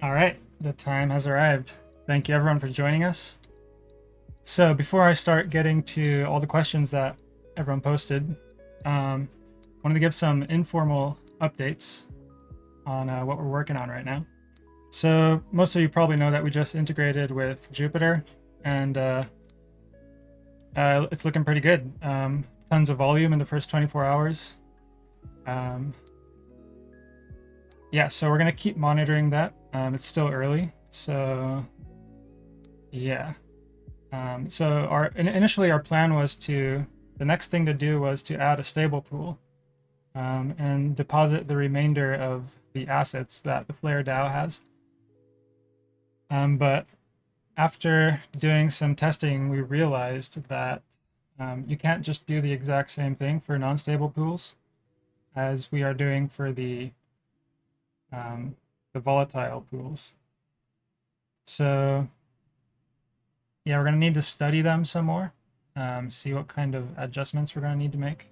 All right, the time has arrived. Thank you everyone for joining us. So before I start getting to all the questions that everyone posted, um, wanted to give some informal updates on uh, what we're working on right now. So most of you probably know that we just integrated with Jupiter, and uh, uh, it's looking pretty good. Um, tons of volume in the first 24 hours. Um, yeah, so we're gonna keep monitoring that. Um, it's still early, so yeah. Um, so our initially our plan was to the next thing to do was to add a stable pool um, and deposit the remainder of the assets that the Flare DAO has. Um, but after doing some testing, we realized that um, you can't just do the exact same thing for non-stable pools as we are doing for the um, the volatile pools. So yeah, we're going to need to study them some more, um, see what kind of adjustments we're going to need to make.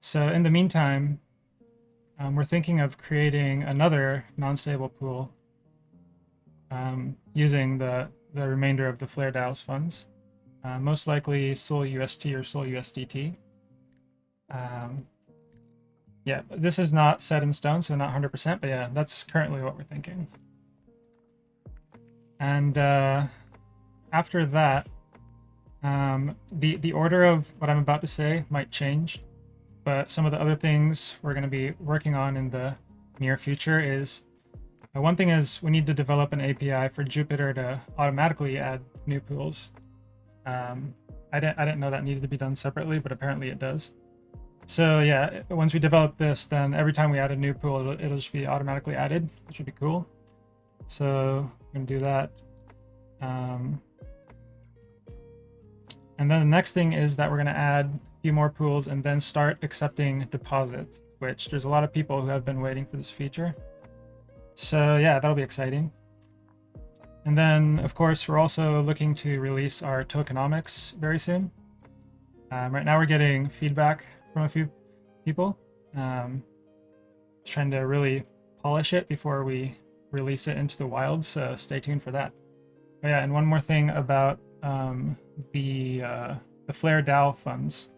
So in the meantime, um, we're thinking of creating another non-stable pool um, using the, the remainder of the Flare DAO's funds, uh, most likely Sol UST or Sol USDT. Um, yeah, this is not set in stone, so not 100%, but yeah, that's currently what we're thinking. And uh, after that, um, the, the order of what I'm about to say might change, but some of the other things we're going to be working on in the near future is uh, one thing is we need to develop an API for Jupiter to automatically add new pools. Um, I didn't I didn't know that needed to be done separately, but apparently it does. So yeah, once we develop this, then every time we add a new pool, it'll, it'll just be automatically added, which would be cool. So we're gonna do that. Um, and then the next thing is that we're gonna add a few more pools and then start accepting deposits, which there's a lot of people who have been waiting for this feature. So yeah, that'll be exciting. And then, of course, we're also looking to release our tokenomics very soon. Um, right now, we're getting feedback from a few people. Um, trying to really polish it before we release it into the wild, so stay tuned for that. Oh, yeah, and one more thing about um, the uh, the Flare DAO funds.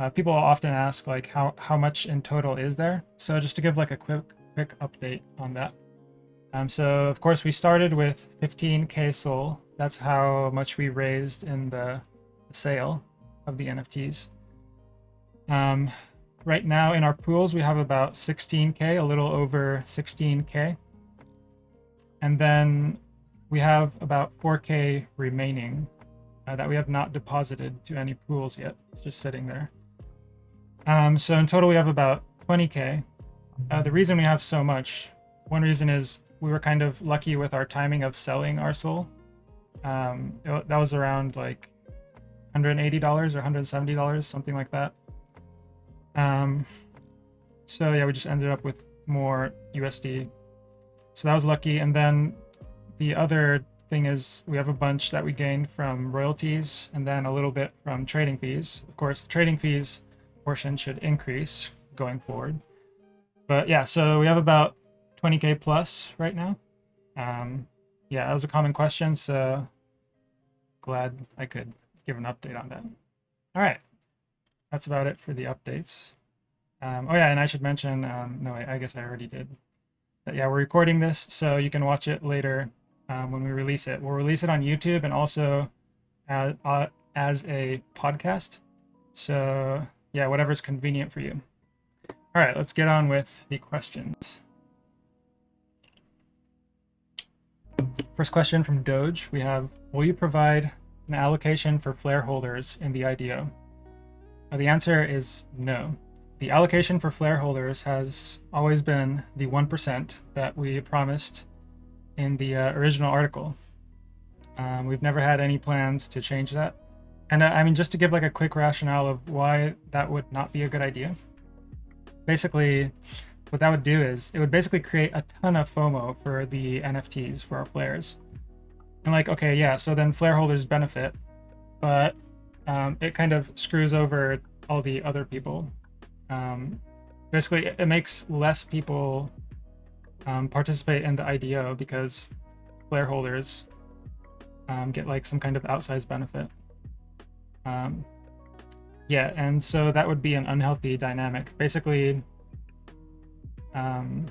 Uh, people often ask like how how much in total is there. So just to give like a quick quick update on that. Um, so of course we started with 15k SOL. That's how much we raised in the sale of the NFTs. Um, right now in our pools, we have about 16K, a little over 16K. And then we have about 4K remaining uh, that we have not deposited to any pools yet. It's just sitting there. Um, so in total, we have about 20K. Uh, the reason we have so much, one reason is we were kind of lucky with our timing of selling our SOL. Um, it, that was around like $180 or $170, something like that. Um, so yeah, we just ended up with more USD. So that was lucky. And then the other thing is we have a bunch that we gained from royalties and then a little bit from trading fees. Of course, the trading fees portion should increase going forward. But yeah, so we have about 20k plus right now. Um, yeah, that was a common question, so glad I could give an update on that. All right that's about it for the updates. Um, oh yeah, and I should mention, um, no, I, I, guess I already did. But yeah, we're recording this, so you can watch it later um, when we release it. We'll release it on YouTube and also as, uh, as a podcast. So yeah, whatever's convenient for you. All right, let's get on with the questions. First question from Doge. We have, will you provide an allocation for flare holders in the IDO? The answer is no. The allocation for flare holders has always been the 1% that we promised in the uh, original article. Um, we've never had any plans to change that. And uh, I mean, just to give like a quick rationale of why that would not be a good idea. Basically, what that would do is it would basically create a ton of FOMO for the NFTs for our flares. And like, okay, yeah, so then flare holders benefit, but um, it kind of screws over all the other people. Um, basically, it makes less people um, participate in the IDO because flare holders um, get like some kind of outsized benefit. Um, yeah, and so that would be an unhealthy dynamic. Basically, um,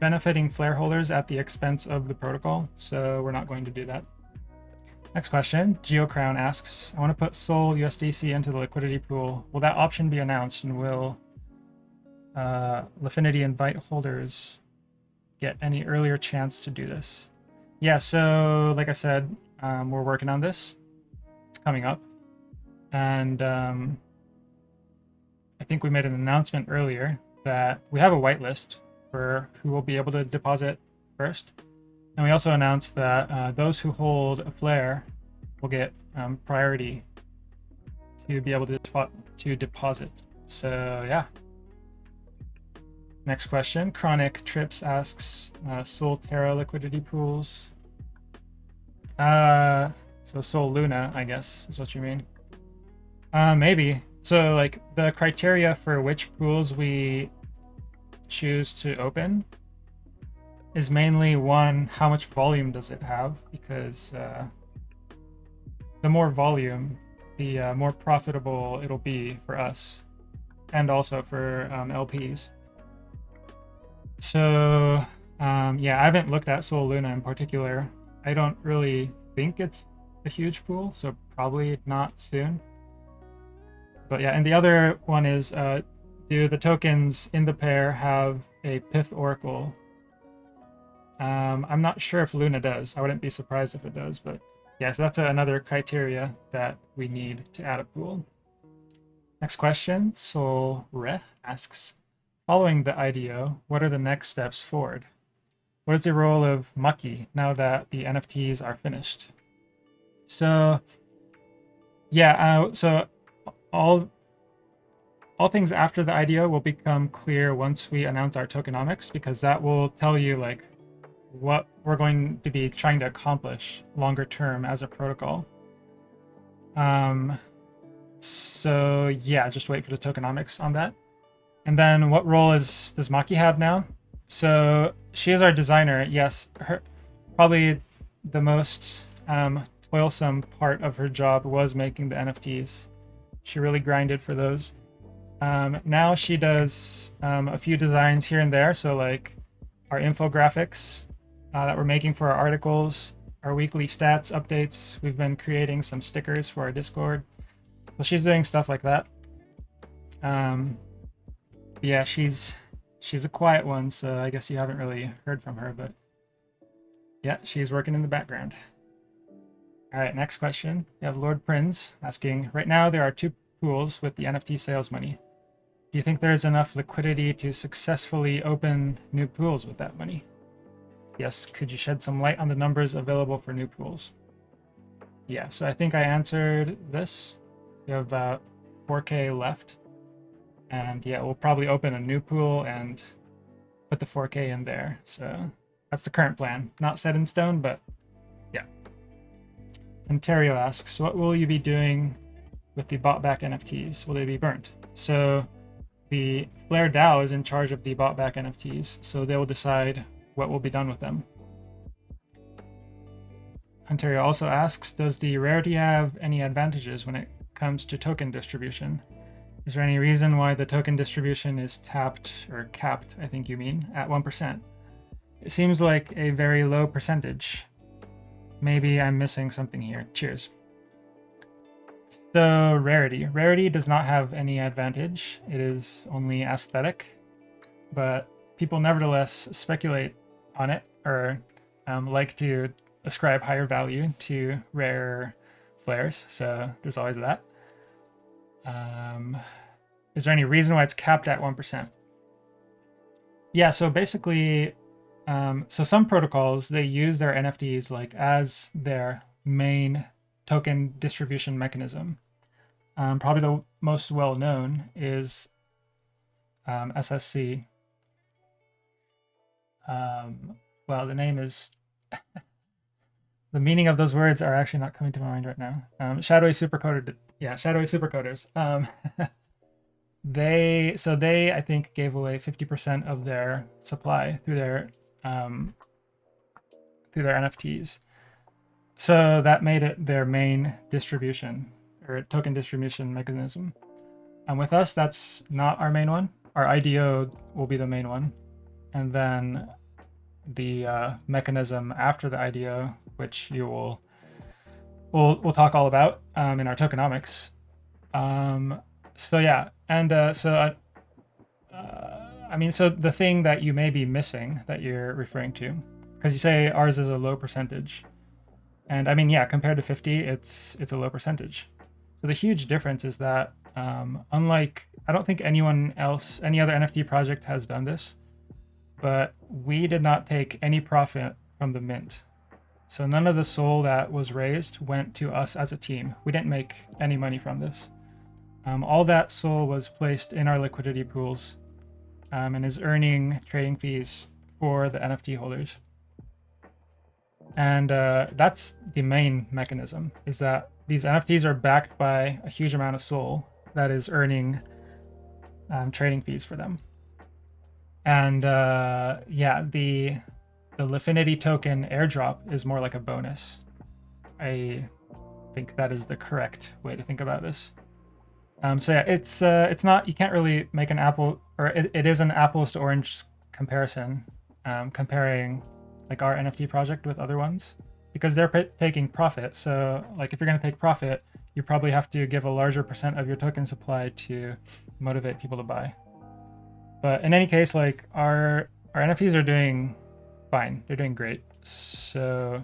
benefiting flare holders at the expense of the protocol. So we're not going to do that. Next question. GeoCrown asks, I want to put Sol USDC into the liquidity pool. Will that option be announced and will uh, Lifinity invite holders get any earlier chance to do this? Yeah, so like I said, um, we're working on this. It's coming up. And um, I think we made an announcement earlier that we have a whitelist for who will be able to deposit first. And we also announced that uh, those who hold a flare will get um, priority to be able to, to deposit. So, yeah. Next question. Chronic Trips asks uh, Sol Terra liquidity pools. Uh, so Sol Luna, I guess, is what you mean. Uh, maybe. So, like, the criteria for which pools we choose to open is mainly one, how much volume does it have? Because uh, the more volume, the uh, more profitable it'll be for us and also for um, LPs. So, um, yeah, I haven't looked at Sol Luna in particular. I don't really think it's a huge pool, so probably not soon. But yeah, and the other one is uh, do the tokens in the pair have a Pyth Oracle? Um, I'm not sure if Luna does. I wouldn't be surprised if it does, but yeah, so that's another criteria that we need to add a pool. Next question, Sol Re asks, following the IDO, what are the next steps forward? What is the role of Mucky now that the NFTs are finished? So, yeah, uh, so all all things after the IDO will become clear once we announce our tokenomics because that will tell you like what we're going to be trying to accomplish longer term as a protocol. Um, so yeah, just wait for the tokenomics on that. And then what role is does Maki have now? So she is our designer. Yes, her probably the most um, toilsome part of her job was making the NFTs. She really grinded for those. Um, now she does um, a few designs here and there. So like our infographics uh, that we're making for our articles, our weekly stats updates. We've been creating some stickers for our Discord. So she's doing stuff like that. Um, yeah, she's she's a quiet one, so I guess you haven't really heard from her, but yeah, she's working in the background. All right, next question. We have Lord Prince asking, right now there are two pools with the NFT sales money. Do you think there's enough liquidity to successfully open new pools with that money? Yes, could you shed some light on the numbers available for new pools? Yeah, so I think I answered this. We have about 4K left. And yeah, we'll probably open a new pool and put the 4K in there. So that's the current plan. Not set in stone, but yeah. Ontario asks, what will you be doing with the bought back NFTs? Will they be burnt? So the Flare DAO is in charge of the bought back NFTs, so they will decide what will be done with them. Ontario also asks Does the rarity have any advantages when it comes to token distribution? Is there any reason why the token distribution is tapped or capped, I think you mean, at 1%? It seems like a very low percentage. Maybe I'm missing something here. Cheers. So, rarity. Rarity does not have any advantage, it is only aesthetic, but people nevertheless speculate on it or um, like to ascribe higher value to rare flares, so there's always that. Um, is there any reason why it's capped at 1%? Yeah, so basically, um, so some protocols, they use their NFTs like as their main token distribution mechanism. Um, probably the most well known is um, SSC. Um, well, the name is. the meaning of those words are actually not coming to my mind right now. Um, shadowy supercoder, yeah, shadowy supercoders. Um, they so they I think gave away fifty percent of their supply through their um, through their NFTs. So that made it their main distribution or token distribution mechanism. And with us, that's not our main one. Our IDO will be the main one. And then the uh, mechanism after the IDO, which you will we'll we'll talk all about um, in our tokenomics. Um, so yeah, and uh, so uh, uh, I mean, so the thing that you may be missing that you're referring to, because you say ours is a low percentage, and I mean, yeah, compared to 50, it's it's a low percentage. So the huge difference is that um, unlike I don't think anyone else, any other NFT project has done this, but we did not take any profit from the mint. So none of the SOL that was raised went to us as a team. We didn't make any money from this. Um, all that SOL was placed in our liquidity pools um, and is earning trading fees for the NFT holders. And uh, that's the main mechanism is that these NFTs are backed by a huge amount of SOL that is earning um, trading fees for them. And uh, yeah, the the Lifinity token airdrop is more like a bonus. I think that is the correct way to think about this. Um, so yeah, it's uh, it's not you can't really make an apple or it, it is an apples to orange comparison, um, comparing like our NFT project with other ones because they're p- taking profit. So like if you're going to take profit, you probably have to give a larger percent of your token supply to motivate people to buy. But in any case, like our our NFTs are doing fine. They're doing great. So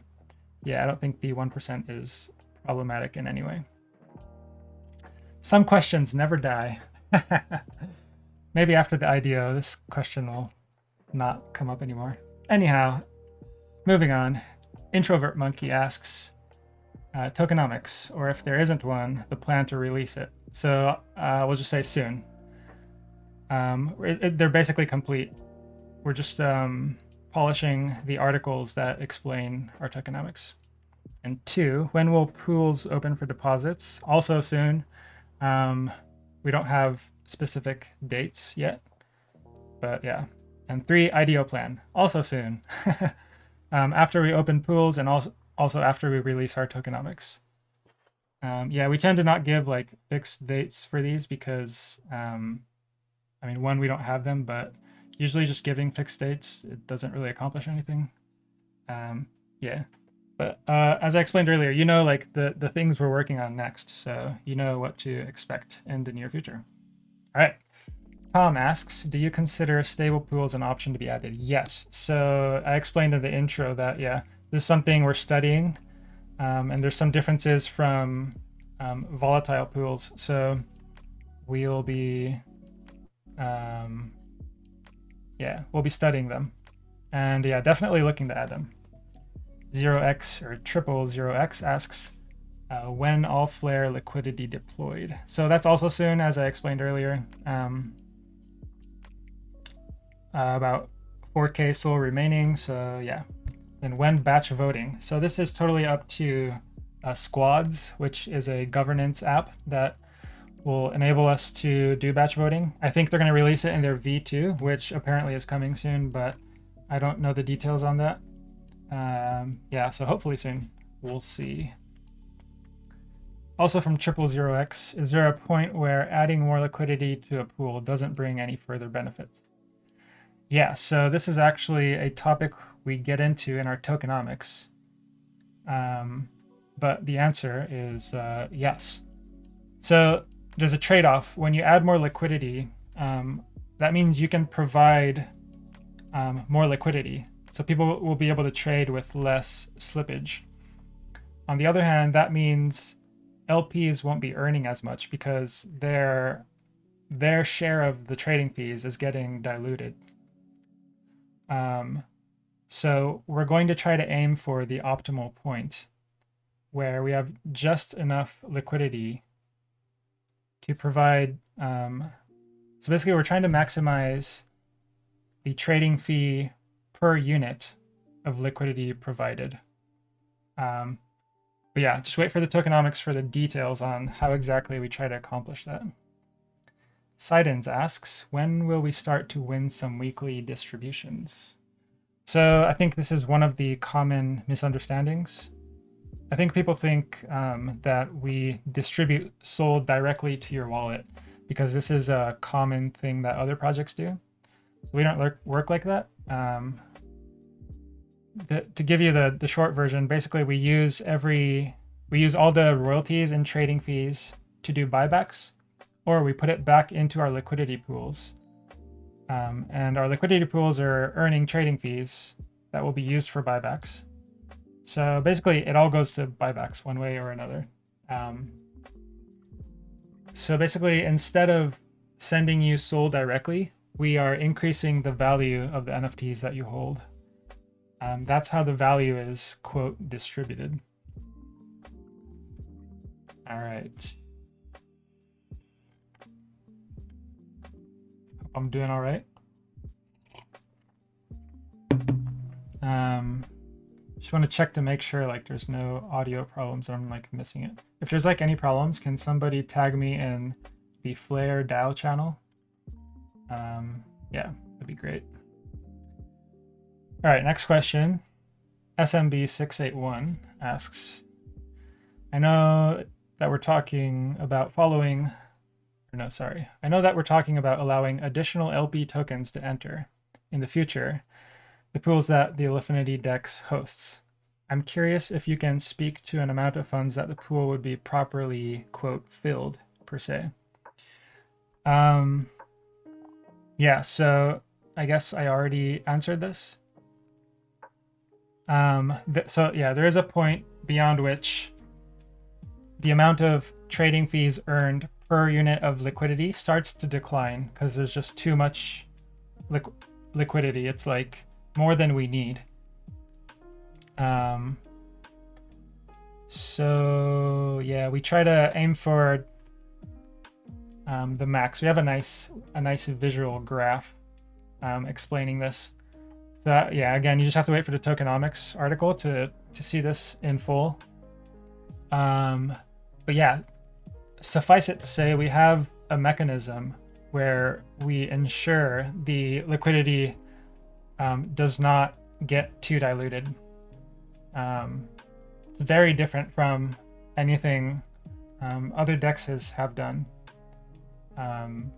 yeah, I don't think the one percent is problematic in any way. Some questions never die. Maybe after the IDO, this question will not come up anymore. Anyhow, moving on. Introvert Monkey asks uh, tokenomics, or if there isn't one, the plan to release it. So uh, we'll just say soon. Um, it, it, they're basically complete. We're just um, polishing the articles that explain our tokenomics. And two, when will pools open for deposits? Also soon. Um, we don't have specific dates yet, but yeah. And three, IDO plan, also soon. um, after we open pools and also also after we release our tokenomics. Um, yeah, we tend to not give like fixed dates for these because um, I mean, one, we don't have them, but usually just giving fixed dates, it doesn't really accomplish anything. Um, yeah. But uh, as I explained earlier, you know, like the, the things we're working on next. So you know what to expect in the near future. All right. Tom asks, do you consider stable pools an option to be added? Yes. So I explained in the intro that, yeah, this is something we're studying. Um, and there's some differences from um, volatile pools. So we'll be um, yeah, we'll be studying them. And yeah, definitely looking to add them. 0x or triple 0x asks, uh, when all flare liquidity deployed. So that's also soon, as I explained earlier. Um, uh, about 4k SOL remaining. So yeah. Then when batch voting. So this is totally up to uh, Squads, which is a governance app that will enable us to do batch voting. I think they're going to release it in their V2, which apparently is coming soon, but I don't know the details on that. Um, yeah, so hopefully soon. We'll see. Also from Triple Zero X, is there a point where adding more liquidity to a pool doesn't bring any further benefits? Yeah, so this is actually a topic we get into in our tokenomics. Um, but the answer is uh, yes. So there's a trade-off. When you add more liquidity um, that means you can provide um, more liquidity. So people will be able to trade with less slippage. On the other hand that means lps won't be earning as much because their their share of the trading fees is getting diluted. Um, so we're going to try to aim for the optimal point where we have just enough liquidity to provide. Um, so basically, we're trying to maximize the trading fee per unit of liquidity provided. Um, but yeah, just wait for the tokenomics for the details on how exactly we try to accomplish that. Sidens asks, when will we start to win some weekly distributions? So I think this is one of the common misunderstandings. I think people think um, that we distribute Sol directly to your wallet because this is a common thing that other projects do. We don't work like that. Um, the, to give you the, the short version, basically we use every we use all the royalties and trading fees to do buybacks, or we put it back into our liquidity pools. Um, and our liquidity pools are earning trading fees that will be used for buybacks. So basically, it all goes to buybacks one way or another. Um, so basically, instead of sending you Sol directly, we are increasing the value of the NFTs that you hold. Um, that's how the value is, quote, distributed. All right. I'm doing all right. Um, just want to check to make sure like there's no audio problems I'm like missing it. If there's like any problems, can somebody tag me in the Flare DAO channel? Um, yeah, that'd be great. All right, next question. SMB681 asks, I know that we're talking about following no, sorry. I know that we're talking about allowing additional LP tokens to enter in the future, the pools that the Lifinity DEX hosts. I'm curious if you can speak to an amount of funds that the pool would be properly, quote, filled, per se. Um, yeah, so I guess I already answered this. Um, th- so yeah, there is a point beyond which the amount of trading fees earned per unit of liquidity starts to decline because there's just too much liqu- liquidity. It's like more than we need. Um, so yeah, we try to aim for um, the max. We have a nice a nice visual graph um, explaining this. So yeah, again, you just have to wait for the tokenomics article to to see this in full. Um, but yeah, suffice it to say, we have a mechanism where we ensure the liquidity um, does not get too diluted. Um, it's very different from anything um, other dexes have done. Um,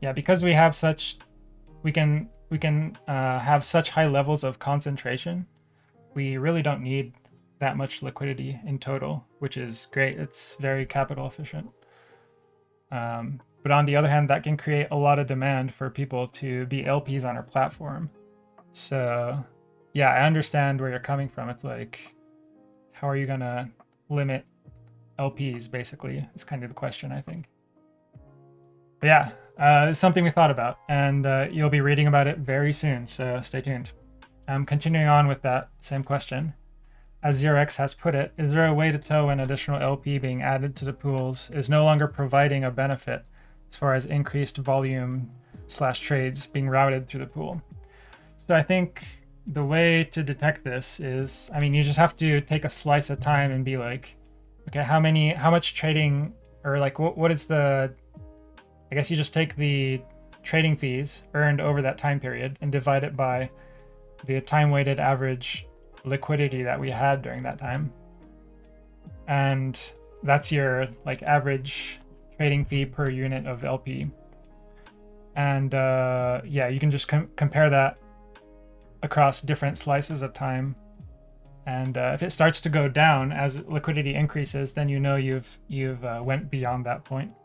yeah, because we have such, we can we can uh, have such high levels of concentration. We really don't need that much liquidity in total, which is great. It's very capital efficient. Um, but on the other hand, that can create a lot of demand for people to be LPs on our platform. So, yeah, I understand where you're coming from. It's like, how are you to limit LPs, basically, is kind of the question, I think. But yeah, uh, it's something we thought about, and uh, you'll be reading about it very soon, so stay tuned. Um, continuing on with that same question as ZeroX has put it, is there a way to tell when additional LP being added to the pools is no longer providing a benefit as far as increased volume slash trades being routed through the pool? So I think the way to detect this is, I mean, you just have to take a slice of time and be like, okay, how many, how much trading, or like, what, what is the, I guess you just take the trading fees earned over that time period and divide it by the time weighted average liquidity that we had during that time. And that's your like average trading fee per unit of LP. And uh, yeah, you can just com- compare that across different slices of time. And uh, if it starts to go down as liquidity increases, then you know you've you've uh, went beyond that point.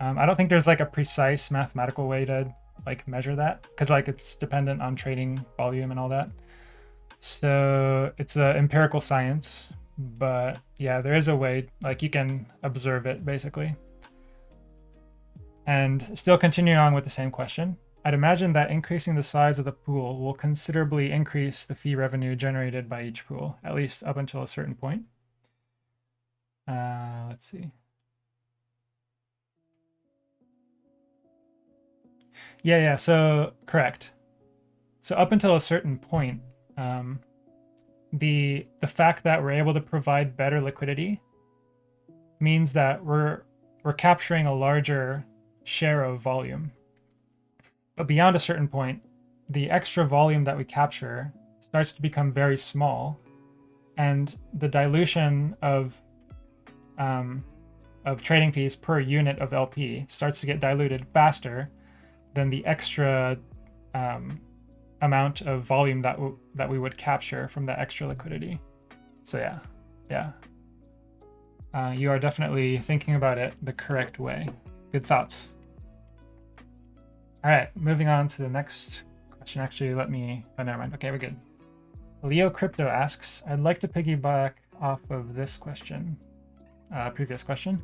Um, I don't think there's like a precise mathematical way to like measure that because like it's dependent on trading volume and all that. So it's an empirical science, but yeah, there is a way, like you can observe it basically. And still continuing on with the same question, I'd imagine that increasing the size of the pool will considerably increase the fee revenue generated by each pool, at least up until a certain point. Uh, let's see. Yeah, yeah, so correct. So up until a certain point, um, the the fact that we're able to provide better liquidity means that we're we're capturing a larger share of volume. But beyond a certain point, the extra volume that we capture starts to become very small, and the dilution of um, of trading fees per unit of LP starts to get diluted faster than the extra um, amount of volume that w- that we would capture from that extra liquidity. So yeah, yeah. Uh, you are definitely thinking about it the correct way. Good thoughts. All right, moving on to the next question. Actually, let me. Oh, never mind. Okay, we're good. Leo Crypto asks, I'd like to piggyback off of this question, uh, previous question.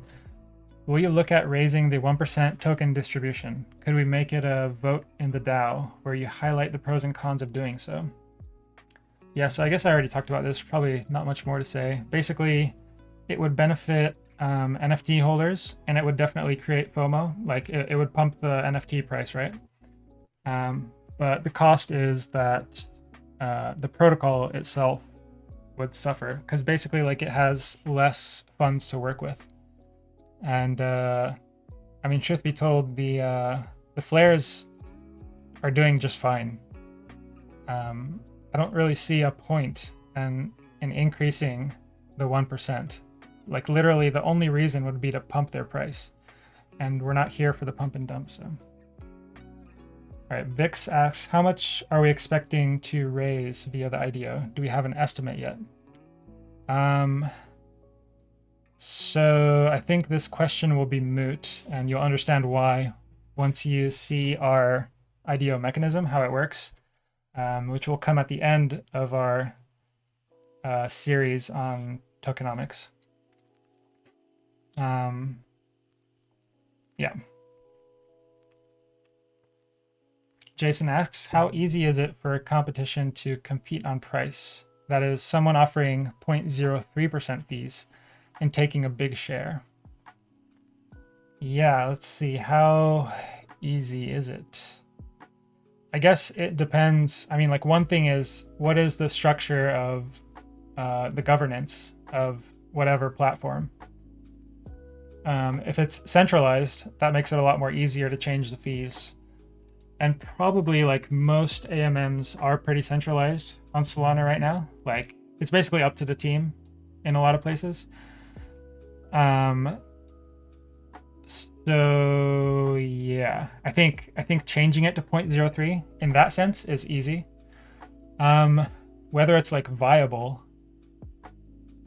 Will you look at raising the 1% token distribution? Could we make it a vote in the DAO where you highlight the pros and cons of doing so? Yeah, so I guess I already talked about this. Probably not much more to say. Basically, it would benefit um, NFT holders and it would definitely create FOMO. Like it, it would pump the NFT price, right? Um, but the cost is that uh, the protocol itself would suffer because basically, like it has less funds to work with. And uh, I mean, truth be told, the uh, the flares are doing just fine. Um, I don't really see a point in in increasing the one percent. Like literally, the only reason would be to pump their price, and we're not here for the pump and dump. So, all right. Vix asks, how much are we expecting to raise via the IDO? Do we have an estimate yet? Um, so I think this question will be moot, and you'll understand why once you see our IDO mechanism, how it works, um, which will come at the end of our uh, series on tokenomics. Um, yeah. Jason asks, how easy is it for a competition to compete on price? That is, someone offering 0.03% fees and taking a big share. Yeah, let's see. How easy is it? I guess it depends. I mean, like, one thing is what is the structure of uh, the governance of whatever platform? Um, if it's centralized, that makes it a lot more easier to change the fees. And probably, like, most AMMs are pretty centralized on Solana right now. Like, it's basically up to the team in a lot of places. Um. So yeah, I think I think changing it to 0.03 in that sense is easy. Um, whether it's like viable,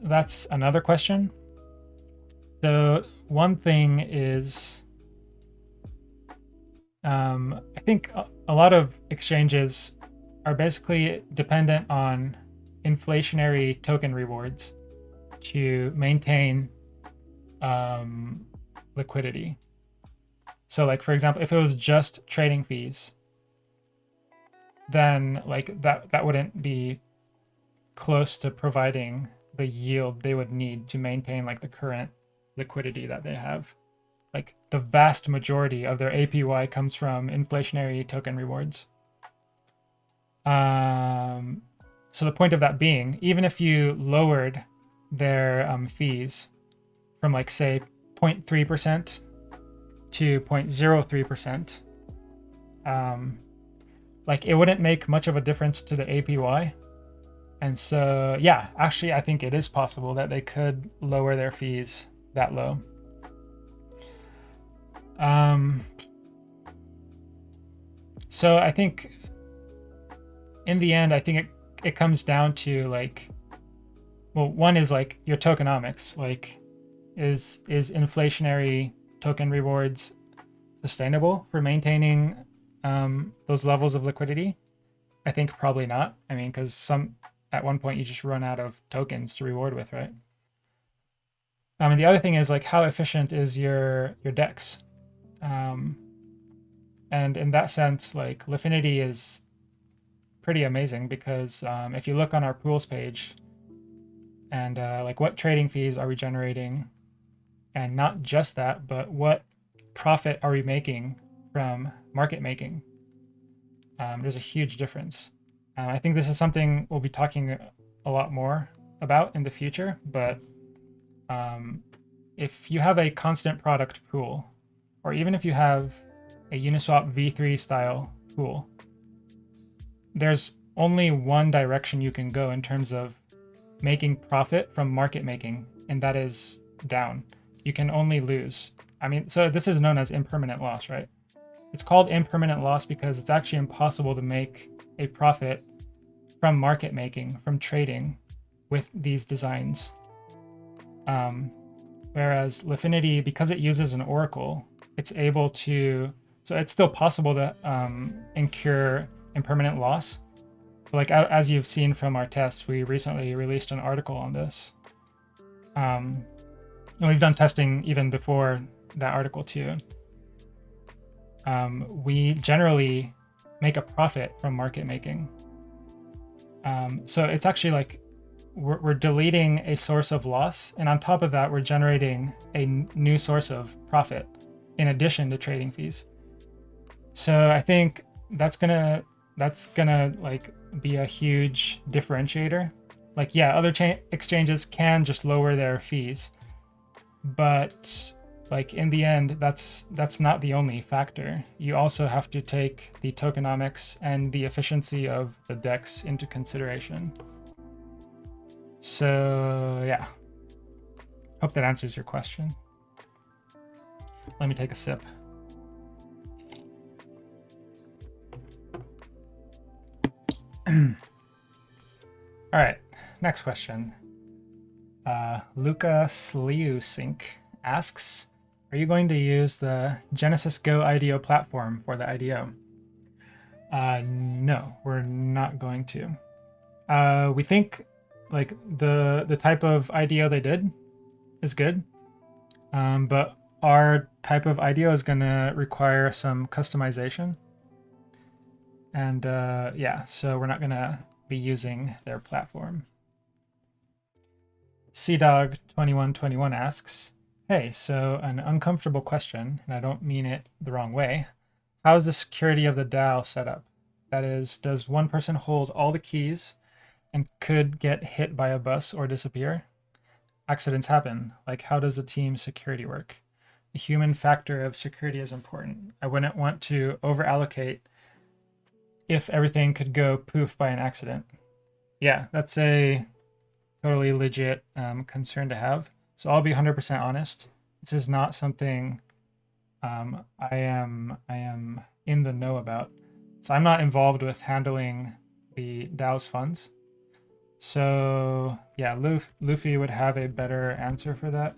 that's another question. So one thing is, um, I think a, lot of exchanges are basically dependent on inflationary token rewards to maintain um, liquidity. So, like for example, if it was just trading fees, then like that that wouldn't be close to providing the yield they would need to maintain like the current liquidity that they have. Like the vast majority of their APY comes from inflationary token rewards. Um, so the point of that being, even if you lowered their um, fees from like say 0.3% to 0.03%, um, like it wouldn't make much of a difference to the APY. And so, yeah, actually, I think it is possible that they could lower their fees that low. Um, so I think in the end, I think it, it comes down to like, well, one is like your tokenomics. Like, is is inflationary token rewards sustainable for maintaining um, those levels of liquidity? I think probably not. I mean, because some at one point you just run out of tokens to reward with, right? Um, and the other thing is like how efficient is your your dex, um, and in that sense, like Lifinity is pretty amazing because um, if you look on our pools page, and uh, like what trading fees are we generating and not just that, but what profit are we making from market making? Um, there's a huge difference. Uh, I think this is something we'll be talking a lot more about in the future, but um, if you have a constant product pool, or even if you have a Uniswap v3 style pool, there's only one direction you can go in terms of making profit from market making, and that is down. You can only lose. I mean, so this is known as impermanent loss, right? It's called impermanent loss because it's actually impossible to make a profit from market making, from trading with these designs. Um, whereas Lifinity, because it uses an oracle, it's able to, so it's still possible to um, incur impermanent loss. Like as you've seen from our tests, we recently released an article on this. Um, and we've done testing even before that article too. Um, we generally make a profit from market making. Um, so it's actually like we're, we're, deleting a source of loss, and on top of that, we're generating a n- new source of profit in addition to trading fees. So I think that's gonna that's gonna like be a huge differentiator. Like yeah, other cha- exchanges can just lower their fees, but like in the end that's that's not the only factor you also have to take the tokenomics and the efficiency of the dex into consideration so yeah hope that answers your question let me take a sip all right next question uh, Luca Sliusink asks are you going to use the GenesysGo IDO platform for the IDO? Uh, no, we're not going to. Uh, we think like the the type of IDO they did is good, um, but our type of IDO is going to require some customization. And uh, yeah, so we're not going to be using their platform. CDog2121 asks, Hey, so an uncomfortable question, and I don't mean it the wrong way. How is the security of the DAO set up? That is, does one person hold all the keys and could get hit by a bus or disappear? Accidents happen. Like, how does the team security work? The human factor of security is important. I wouldn't want to over allocate if everything could go poof by an accident. Yeah, that's a totally legit um, concern to have. So I'll be 100% honest. This is not something um, I am I am in the know about. So I'm not involved with handling the DAO's funds. So yeah, Luf- Luffy would have a better answer for that.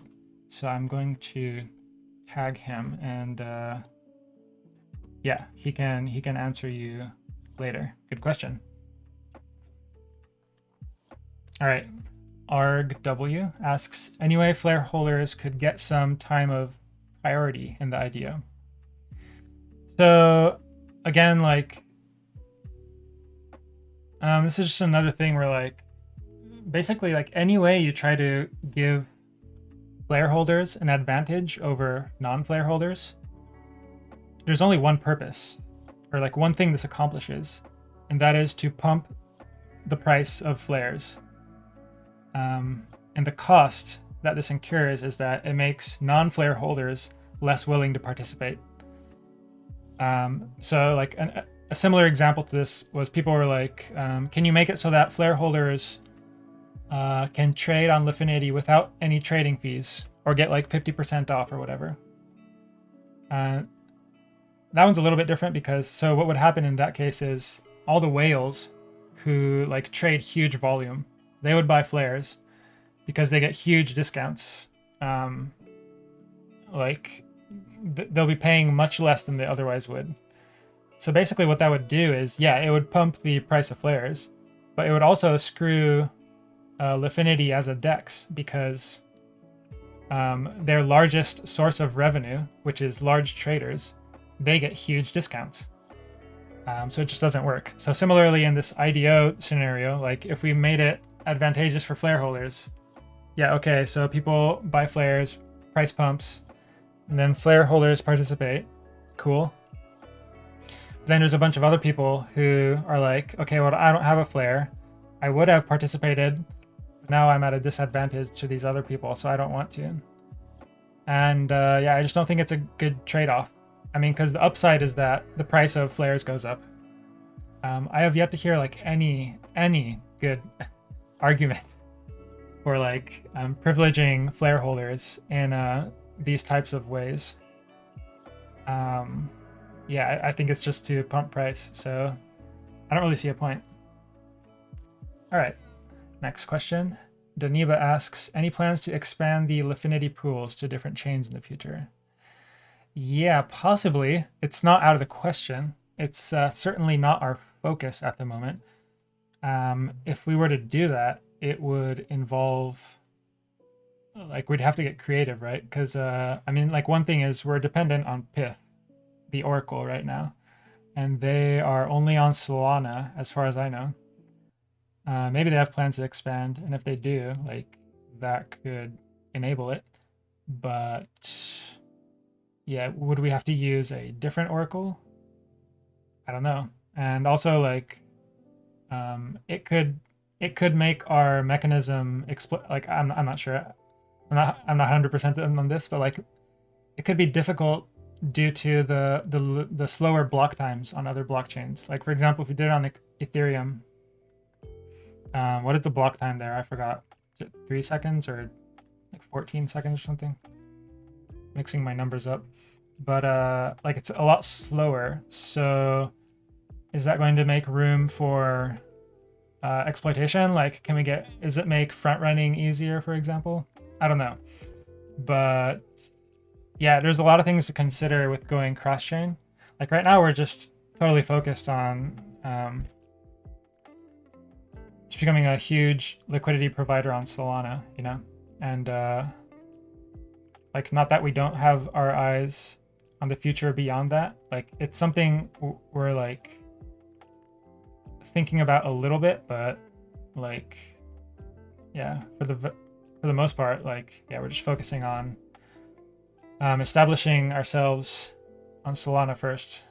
So I'm going to tag him and uh, yeah, he can he can answer you later. Good question. All right. ArgW asks, anyway, flare holders could get some time of priority in the IDO. So again, like, um, this is just another thing where like, basically like any way you try to give flare holders an advantage over non-flare holders, there's only one purpose, or like one thing this accomplishes, and that is to pump the price of flares um, and the cost that this incurs is that it makes non flare holders less willing to participate. Um, so, like an, a similar example to this was people were like, um, "Can you make it so that flare holders uh, can trade on Lifinity without any trading fees, or get like 50% off or whatever?" Uh, that one's a little bit different because so what would happen in that case is all the whales who like trade huge volume they would buy flares because they get huge discounts. Um, like th- they'll be paying much less than they otherwise would. So basically, what that would do is, yeah, it would pump the price of flares, but it would also screw uh, as a DEX because um, their largest source of revenue, which is large traders, they get huge discounts. Um, so it just doesn't work. So similarly, in this IDO scenario, like if we made it advantageous for flare holders. Yeah, okay, so people buy flares, price pumps, and then flare holders participate. Cool. Then there's a bunch of other people who are like, okay, well, I don't have a flare. I would have participated. Now I'm at a disadvantage to these other people, so I don't want to. And uh, yeah, I just don't think it's a good trade off. I mean, because the upside is that the price of flares goes up. Um, I have yet to hear like any any good argument for like um, privileging flare holders in uh, these types of ways. Um, yeah, I think it's just to pump price, so I don't really see a point. All right, next question. Daniba asks, any plans to expand the Lifinity pools to different chains in the future? Yeah, possibly. It's not out of the question. It's uh, certainly not our focus at the moment. Um, if we were to do that, it would involve like we'd have to get creative, right? Because uh, I mean, like one thing is we're dependent on Pyth, the Oracle, right now, and they are only on Solana, as far as I know. Uh, maybe they have plans to expand, and if they do, like that could enable it. But yeah, would we have to use a different Oracle? I don't know. And also, like, um, it could it could make our mechanism expl- like I'm I'm not sure. I'm not I'm not 100% on this, but like it could be difficult due to the the the slower block times on other blockchains. Like for example, if we did it on Ethereum, um, what is the block time there? I forgot. three seconds or like 14 seconds or something? Mixing my numbers up. But uh, like it's a lot slower. So is that going to make room for uh, exploitation? Like, can we get, is it make front running easier, for example? I don't know. But yeah, there's a lot of things to consider with going cross chain. Like right now, we're just totally focused on um, just becoming a huge liquidity provider on Solana, you know? And uh, like, not that we don't have our eyes on the future beyond that. Like, it's something we're like thinking about a little bit, but like, yeah, for the for the most part, like, yeah, we're just focusing on um, establishing ourselves on Solana first,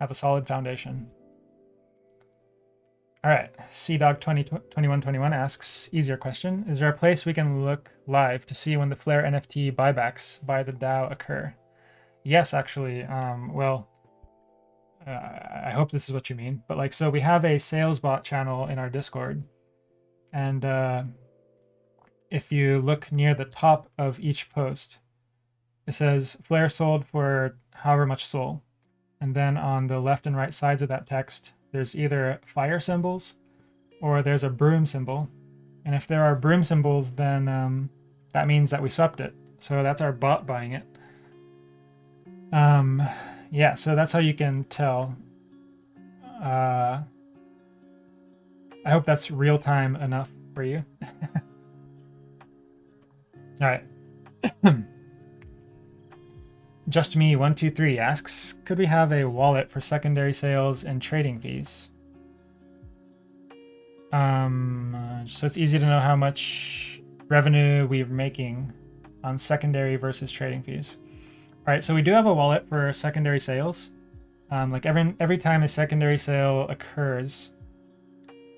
have a solid foundation. All right, CDog 2121 asks, easier question. Is there a place we can look live to see when the Flare NFT buybacks by the DAO occur? Yes, actually. Um, well, uh, I hope this is what you mean. But like, so we have a sales bot channel in our Discord. And uh, if you look near the top of each post, it says Flare sold for however much SOL. And then on the left and right sides of that text, there's either fire symbols or there's a broom symbol. And if there are broom symbols, then um, that means that we swept it. So that's our bot buying it. Um, yeah, so that's how you can tell. Uh, I hope that's real time enough for you. All right. Just Me one two three asks, could we have a wallet for secondary sales and trading fees? Um, so it's easy to know how much revenue we're making on secondary versus trading fees. All right, so we do have a wallet for secondary sales. Um, like every every time a secondary sale occurs,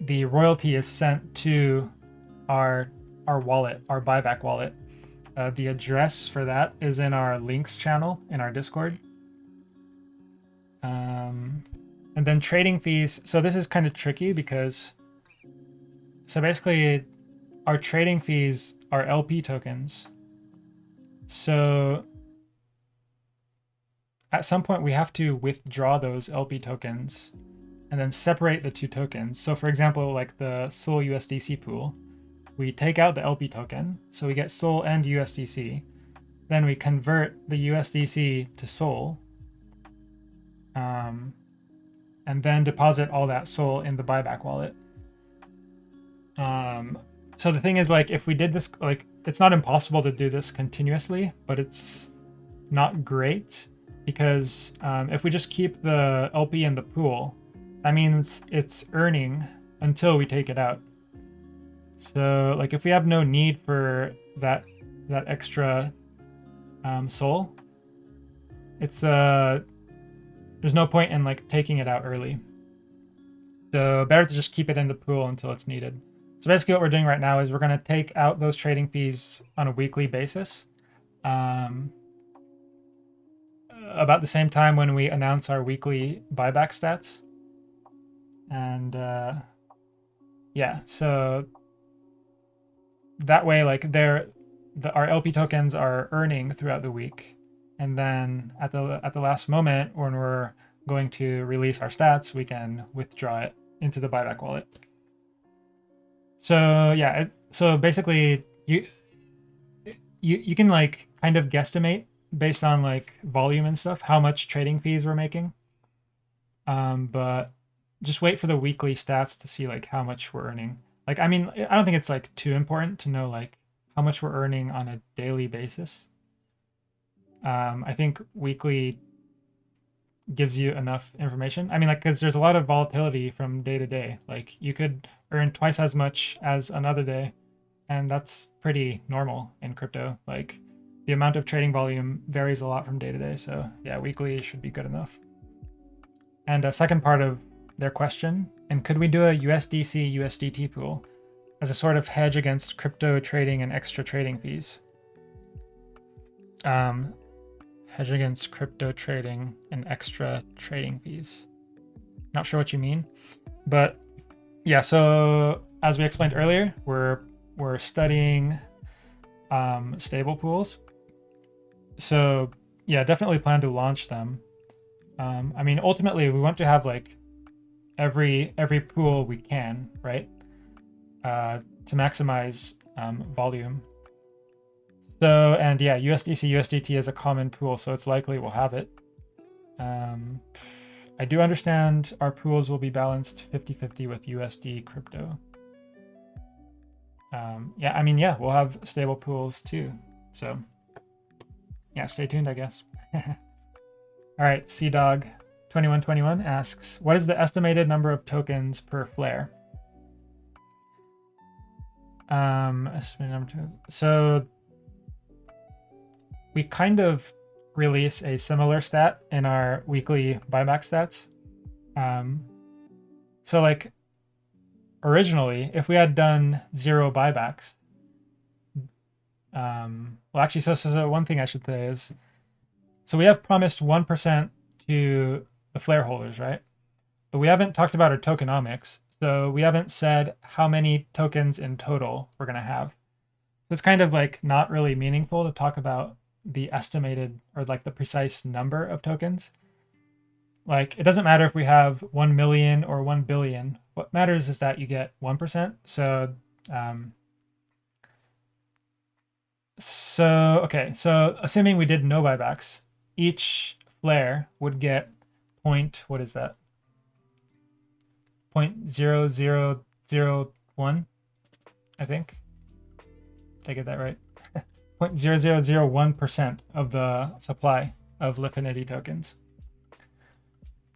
the royalty is sent to our our wallet, our buyback wallet. Uh, the address for that is in our links channel in our Discord. Um, and then trading fees. So this is kind of tricky because, so basically, our trading fees are LP tokens. So at some point we have to withdraw those LP tokens and then separate the two tokens. So for example, like the Sol USDC pool, we take out the LP token, so we get Sol and USDC. Then we convert the USDC to Sol, um, and then deposit all that Sol in the buyback wallet. Um, so the thing is, like, if we did this, like, it's not impossible to do this continuously, but it's not great because um, if we just keep the LP in the pool, that means it's earning until we take it out. So like if we have no need for that that extra um, SOL, it's uh there's no point in like taking it out early. So better to just keep it in the pool until it's needed. So basically what we're doing right now is we're to take out those trading fees on a weekly basis. Um, about the same time when we announce our weekly buyback stats. and uh, yeah, so that way, like they're the our LP tokens are earning throughout the week, and then at the at the last moment when we're going to release our stats, we can withdraw it into the buyback wallet. So yeah, it, so basically you you you can like kind of guesstimate based on like volume and stuff how much trading fees we're making. Um, but just wait for the weekly stats to see like how much we're earning. Like I mean, I don't think it's like too important to know like how much we're earning on a daily basis. Um, I think weekly gives you enough information. I mean, like, because there's a lot of volatility from day to day. Like, you could earn twice as much as another day, and that's pretty normal in crypto. Like, the amount of trading volume varies a lot from day to day. So, yeah, weekly should be good enough. And a second part of their question, and could we do a USDC USDT pool as a sort of hedge against crypto trading and extra trading fees? Um, hedge against crypto trading and extra trading fees. Not sure what you mean, but yeah. So as we explained earlier, we're we're studying um, stable pools. So yeah, definitely plan to launch them. Um, I mean, ultimately, we want to have like every every pool we can, right, uh, to maximize um, volume so, and yeah, USDC, USDT is a common pool, so it's likely we'll have it. Um, I do understand our pools will be balanced 50 50 with USD crypto. Um, yeah, I mean, yeah, we'll have stable pools too. So, yeah, stay tuned, I guess. All right, Sea Dog 2121 asks, What is the estimated number of tokens per flare? Um, estimated number two. So we kind of release a similar stat in our weekly buyback stats. Um, so, like, originally, if we had done zero buybacks, um, well, actually, so, so, so one thing I should say is so we have promised 1% to the flare holders, right? But we haven't talked about our tokenomics. So we haven't said how many tokens in total we're going to have. So it's kind of like not really meaningful to talk about the estimated or like the precise number of tokens. Like it doesn't matter if we have 1 million or 1 billion. What matters is that you get 1%. So, um, so, okay. So assuming we did no buybacks, each flare would get point, what is that? Point zero zero zero one, I think. Did I get that right? 0.0001% of the supply of Lifinity tokens.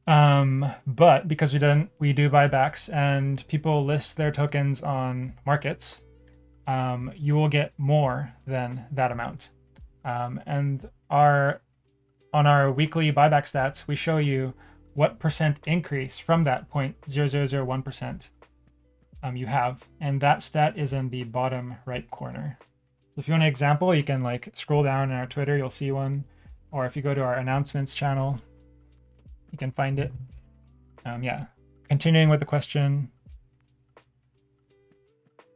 Um, but because we don't we do buybacks and people list their tokens on markets, um, you will get more than that amount. Um, and our on our weekly buyback stats, we show you what percent increase from that 0.0001% um, you have, and that stat is in the bottom right corner. If you want an example, you can like scroll down in our Twitter, you'll see one. Or if you go to our announcements channel, you can find it. Um, yeah. Continuing with the question.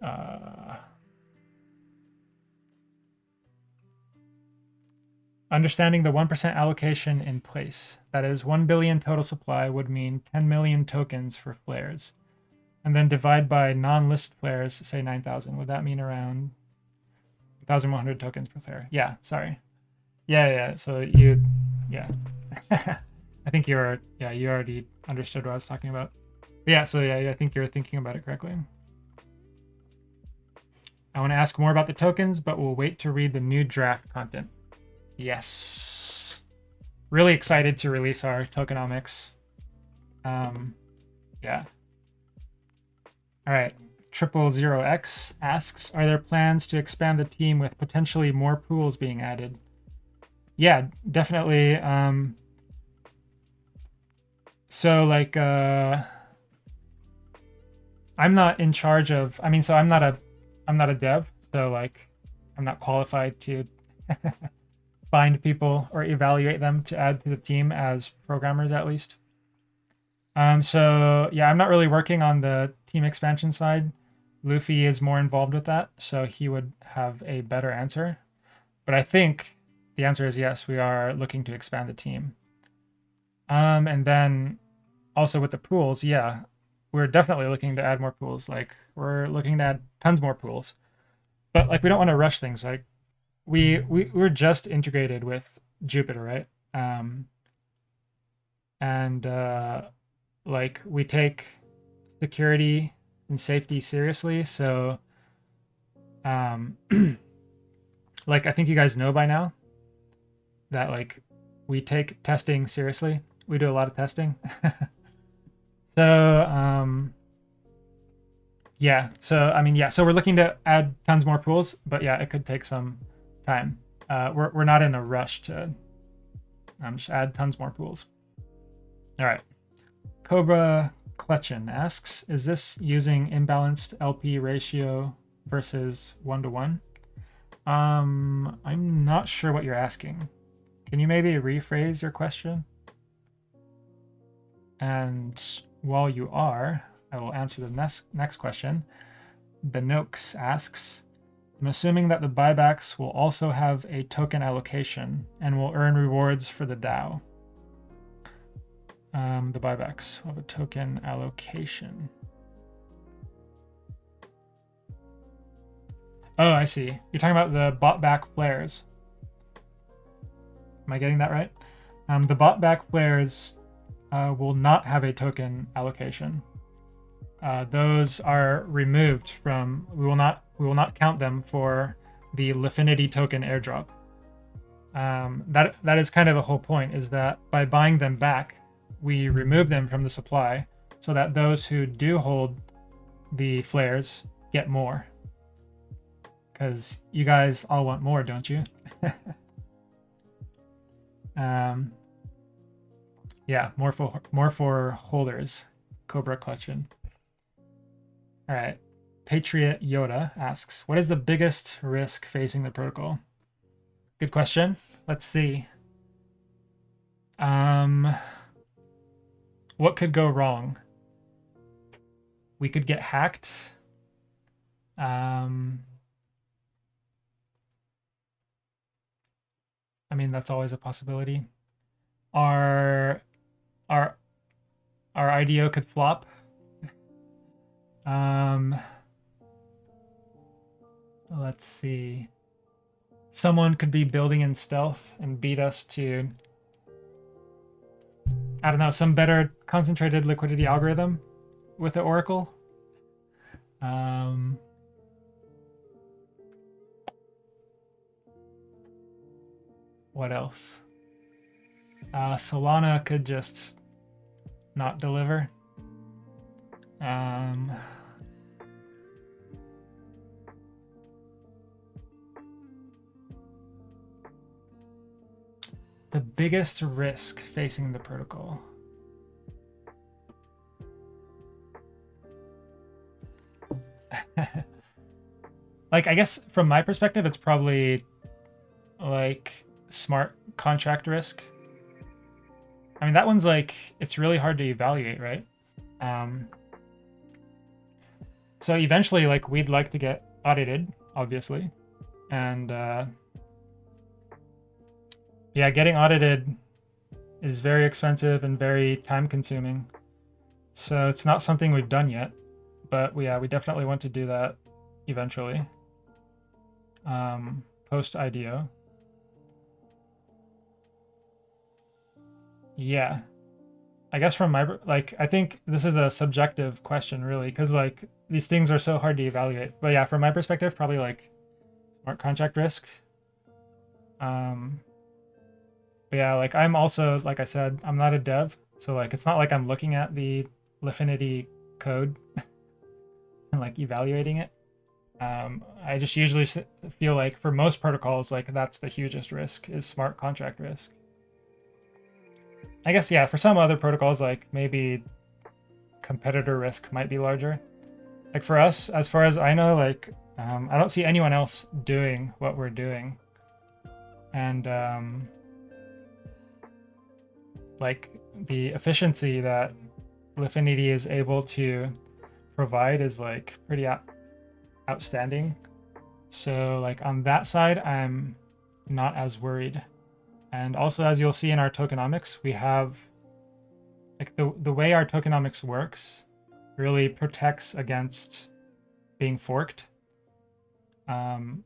Uh, understanding the 1% allocation in place. That is, 1 billion total supply would mean 10 million tokens for flares. And then divide by non listed flares, say 9,000. Would that mean around 1,100 tokens per flare. Yeah, sorry. Yeah, yeah. So you, yeah. I think you're, yeah, you already understood what I was talking about. But yeah, so yeah, I think you're thinking about it correctly. I want to ask more about the tokens, but we'll wait to read the new draft content. Yes. Really excited to release our tokenomics. Um, yeah. All right triple zero X asks, are there plans to expand the team with potentially more pools being added? Yeah, definitely. Um, so like, uh, I'm not in charge of. I mean, so I'm not a, I'm not a dev. So like, I'm not qualified to find people or evaluate them to add to the team as programmers, at least. Um, so yeah, I'm not really working on the team expansion side. Luffy is more involved with that, so he would have a better answer. But I think the answer is yes, we are looking to expand the team. Um, and then also with the pools, yeah, we're definitely looking to add more pools. Like we're looking to add tons more pools. But like we don't want to rush things. Like we we we're just integrated with Jupiter, right? Um, and uh, like we take security and safety seriously. So, um, like I think you guys know by now that like we take testing seriously. We do a lot of testing. so, um, yeah. So I mean, yeah. So we're looking to add tons more pools, but yeah, it could take some time. Uh, we're we're not in a rush to um, just add tons more pools. All right. Cobra Kletchen asks, is this using imbalanced LP ratio versus one to one? Um, I'm not sure what you're asking. Can you maybe rephrase your question? And while you are, I will answer the next next question. Benox asks, I'm assuming that the buybacks will also have a token allocation and will earn rewards for the DAO. Um, the buybacks of a token allocation. Oh, I see. You're talking about the bought back flares. Am I getting that right? Um, the bought back flares uh, will not have a token allocation. Uh, those are removed from. We will not. We will not count them for the Lifinity token airdrop. Um, that that is kind of the whole point. Is that by buying them back, we remove them from the supply so that those who do hold the flares get more. Because you guys all want more, don't you? um, yeah, more for more for holders. Cobra Clutchin. All right. Patriot Yoda asks, "What is the biggest risk facing the protocol?" Good question. Let's see. Um, what could go wrong? We could get hacked. Um, I mean, that's always a possibility. Our our our IDO could flop. Um, let's see. Someone could be building in stealth and beat us to I don't know, some better concentrated liquidity algorithm with the Oracle. Um, what else? Uh, Solana could just not deliver. Um, the biggest risk facing the protocol? like I guess from my perspective it's probably like smart contract risk. I mean that one's like it's really hard to evaluate, right? Um so eventually like we'd like to get audited, obviously. And uh yeah, getting audited is very expensive and very time consuming. So it's not something we've done yet, but we, yeah, we definitely want to do that eventually. Um, post IDO. Yeah. I guess from my like I think this is a subjective question really cuz like these things are so hard to evaluate. But yeah, from my perspective probably like smart contract risk um but yeah, like I'm also like I said, I'm not a dev, so like it's not like I'm looking at the Lifinity code and like evaluating it. Um, I just usually feel like for most protocols, like that's the hugest risk is smart contract risk. I guess yeah, for some other protocols, like maybe competitor risk might be larger. Like for us, as far as I know, like um, I don't see anyone else doing what we're doing, and um, like the efficiency that Lifinity is able to provide is like pretty out- outstanding. So like on that side, I'm not as worried. And also, as you'll see in our tokenomics, we have like the the way our tokenomics works really protects against being forked. Um,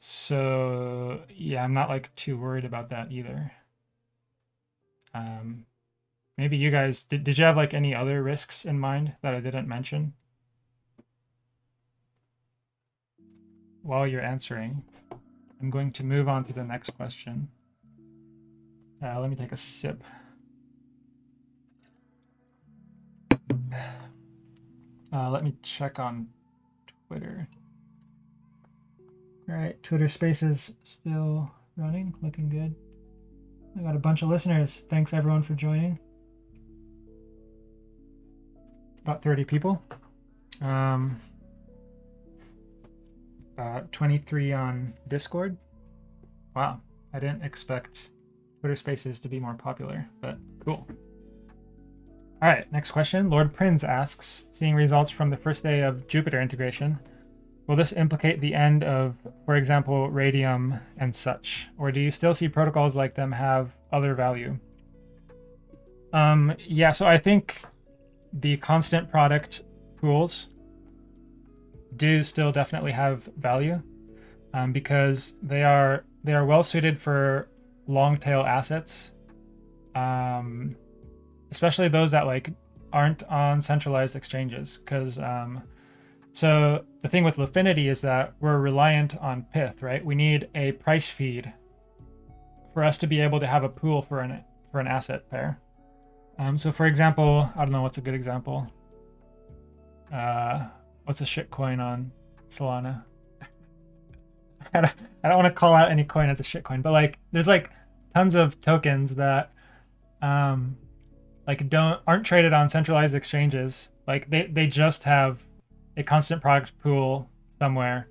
so yeah, I'm not like too worried about that either. Um, maybe you guys did. Did you have like any other risks in mind that I didn't mention? While you're answering, I'm going to move on to the next question. Uh, let me take a sip. Uh, let me check on Twitter. All right, Twitter Spaces still running, looking good. I got a bunch of listeners. Thanks everyone for joining. About 30 people. Um, uh, 23 on Discord. Wow, I didn't expect Twitter Spaces to be more popular, but cool. All right, next question. Lord Prince asks, seeing results from the first day of Jupiter integration, will this implicate the end of, for example, Raydium and such? Or do you still see protocols like them have other value? Um, yeah, so I think the constant product pools do still definitely have value um, because they are they are well suited for long tail assets. Um, especially those that like aren't on centralized exchanges because um, so the thing with Lifinity is that we're reliant on Pyth right? We need a price feed for us to be able to have a pool for an for an asset pair. Um, so for example i don't know what's a good example. Uh, what's a shit coin on solana? I don't, I don't want to call out any coin as a shit coin but like there's like tons of tokens that um, like don't aren't traded on centralized exchanges. Like they they just have a constant product pool somewhere,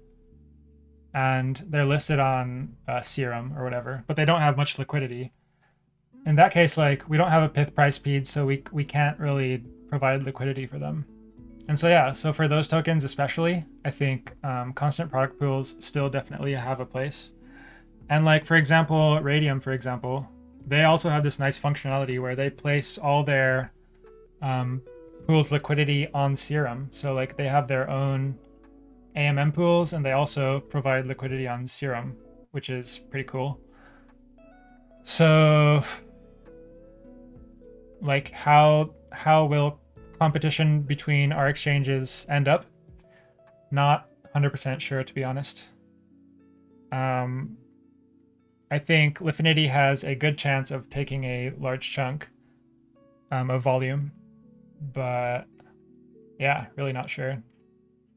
and they're listed on uh, Serum or whatever, but they don't have much liquidity. In that case, like we don't have a Pyth price feed, so we we can't really provide liquidity for them. And so yeah, so for those tokens especially, I think um, constant product pools still definitely have a place. And like for example, Raydium, for example, they also have this nice functionality where they place all their um, pools liquidity on Serum. So like they have their own AMM pools and they also provide liquidity on Serum, which is pretty cool. So like how how will competition between our exchanges end up? Not 100% sure to be honest. Um, I think Lifinity has a good chance of taking a large chunk um, of volume, but yeah, really not sure.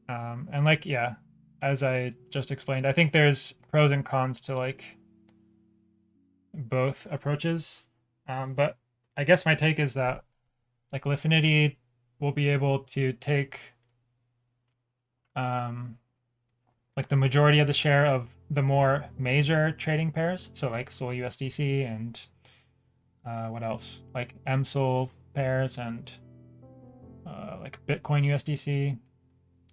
Um, and like, yeah, as I just explained, I think there's pros and cons to like both approaches. Um, but I guess my take is that like Lifinity will be able to take um, like the majority of the share of the more major trading pairs. So like Sol USDC and uh, what else? Like MSOL pairs and uh, like Bitcoin USDC,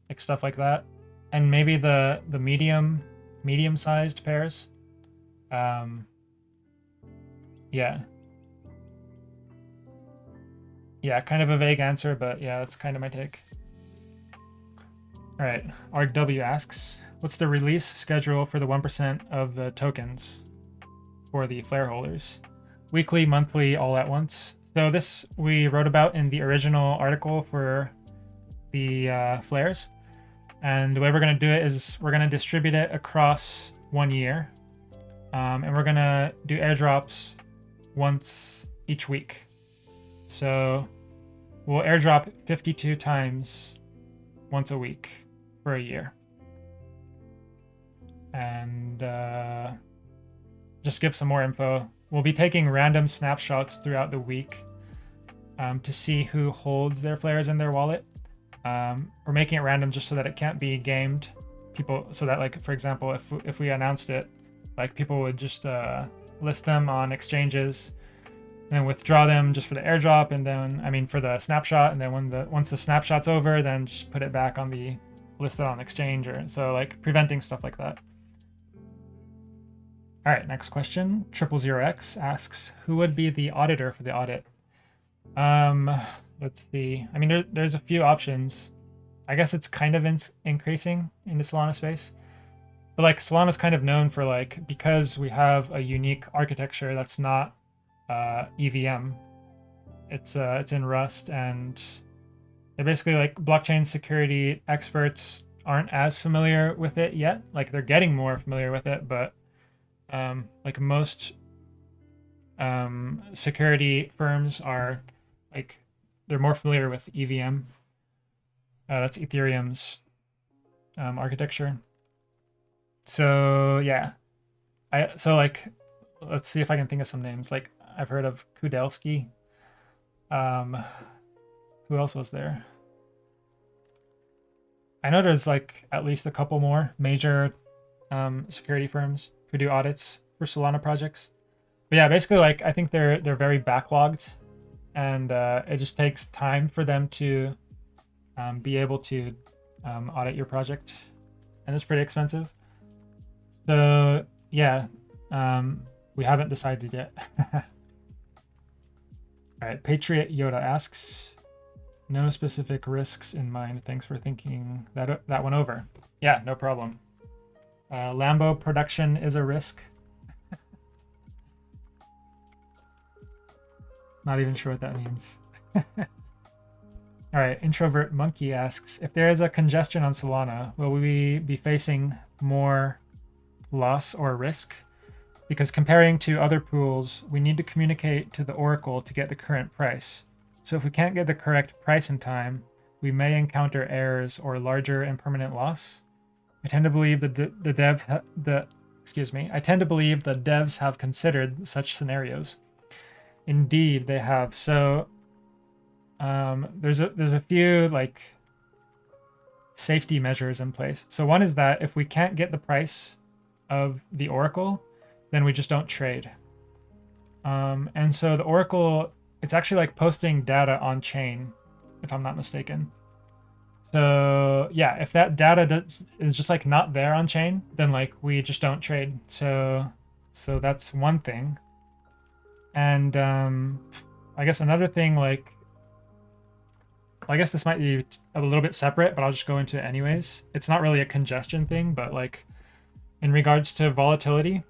like stuff like that. And maybe the the medium medium sized pairs. Um, yeah. Yeah, kind of a vague answer, but yeah, that's kind of my take. All right, RW asks, what's the release schedule for the 1% of the tokens for the flare holders? Weekly, monthly, all at once. So this we wrote about in the original article for the uh, flares. And the way we're to do it is we're to distribute it across one year. Um, and we're to do airdrops once each week. So we'll airdrop 52 times once a week for a year and uh, just give some more info. We'll be taking random snapshots throughout the week um, to see who holds their flares in their wallet. Um, we're making it random just so that it can't be gamed. People, so that like for example, if if we announced it, like people would just uh, list them on exchanges, then withdraw them just for the airdrop, and then I mean for the snapshot, and then when the once the snapshot's over, then just put it back on the listed on exchange or so like preventing stuff like that. All right, next question. Triple zero X asks, who would be the auditor for the audit? Um, let's see. I mean, there, there's a few options. I guess it's kind of in, increasing in the Solana space, but like Solana's kind of known for like because we have a unique architecture that's not uh, EVM. It's uh, it's in Rust, and they're basically like blockchain security experts aren't as familiar with it yet. Like they're getting more familiar with it, but um, like most um, security firms are like they're more familiar with EVM. Uh, that's Ethereum's um, architecture. So yeah, I so like let's see if I can think of some names. Like I've heard of Kudelski. Um, who else was there? I know there's like at least a couple more major um, security firms who do audits for Solana projects. But yeah, basically, like I think they're they're very backlogged, and uh, it just takes time for them to um, be able to um, audit your project, and it's pretty expensive. So yeah, um, we haven't decided yet. All right, Patriot Yoda asks, no specific risks in mind. Thanks for thinking that that one over. Yeah, no problem. Uh, Lambo production is a risk. Not even sure what that means. All right, introvert monkey asks if there is a congestion on Solana, will we be facing more loss or risk? Because comparing to other pools, we need to communicate to the Oracle to get the current price. So if we can't get the correct price in time, we may encounter errors or larger and permanent loss. I tend to believe that the, the dev the excuse me. I tend to believe the devs have considered such scenarios. Indeed, they have. So um, there's a there's a few like safety measures in place. So one is that if we can't get the price of the oracle, then we just don't trade. Um, and so the oracle, it's actually like posting data on chain, if I'm not mistaken. So yeah, if that data is just like not there on chain, then like we just don't trade. So so that's one thing. And um, I guess another thing like I guess this might be a little bit separate, but I'll just go into it anyways. It's not really a congestion thing, but like in regards to volatility,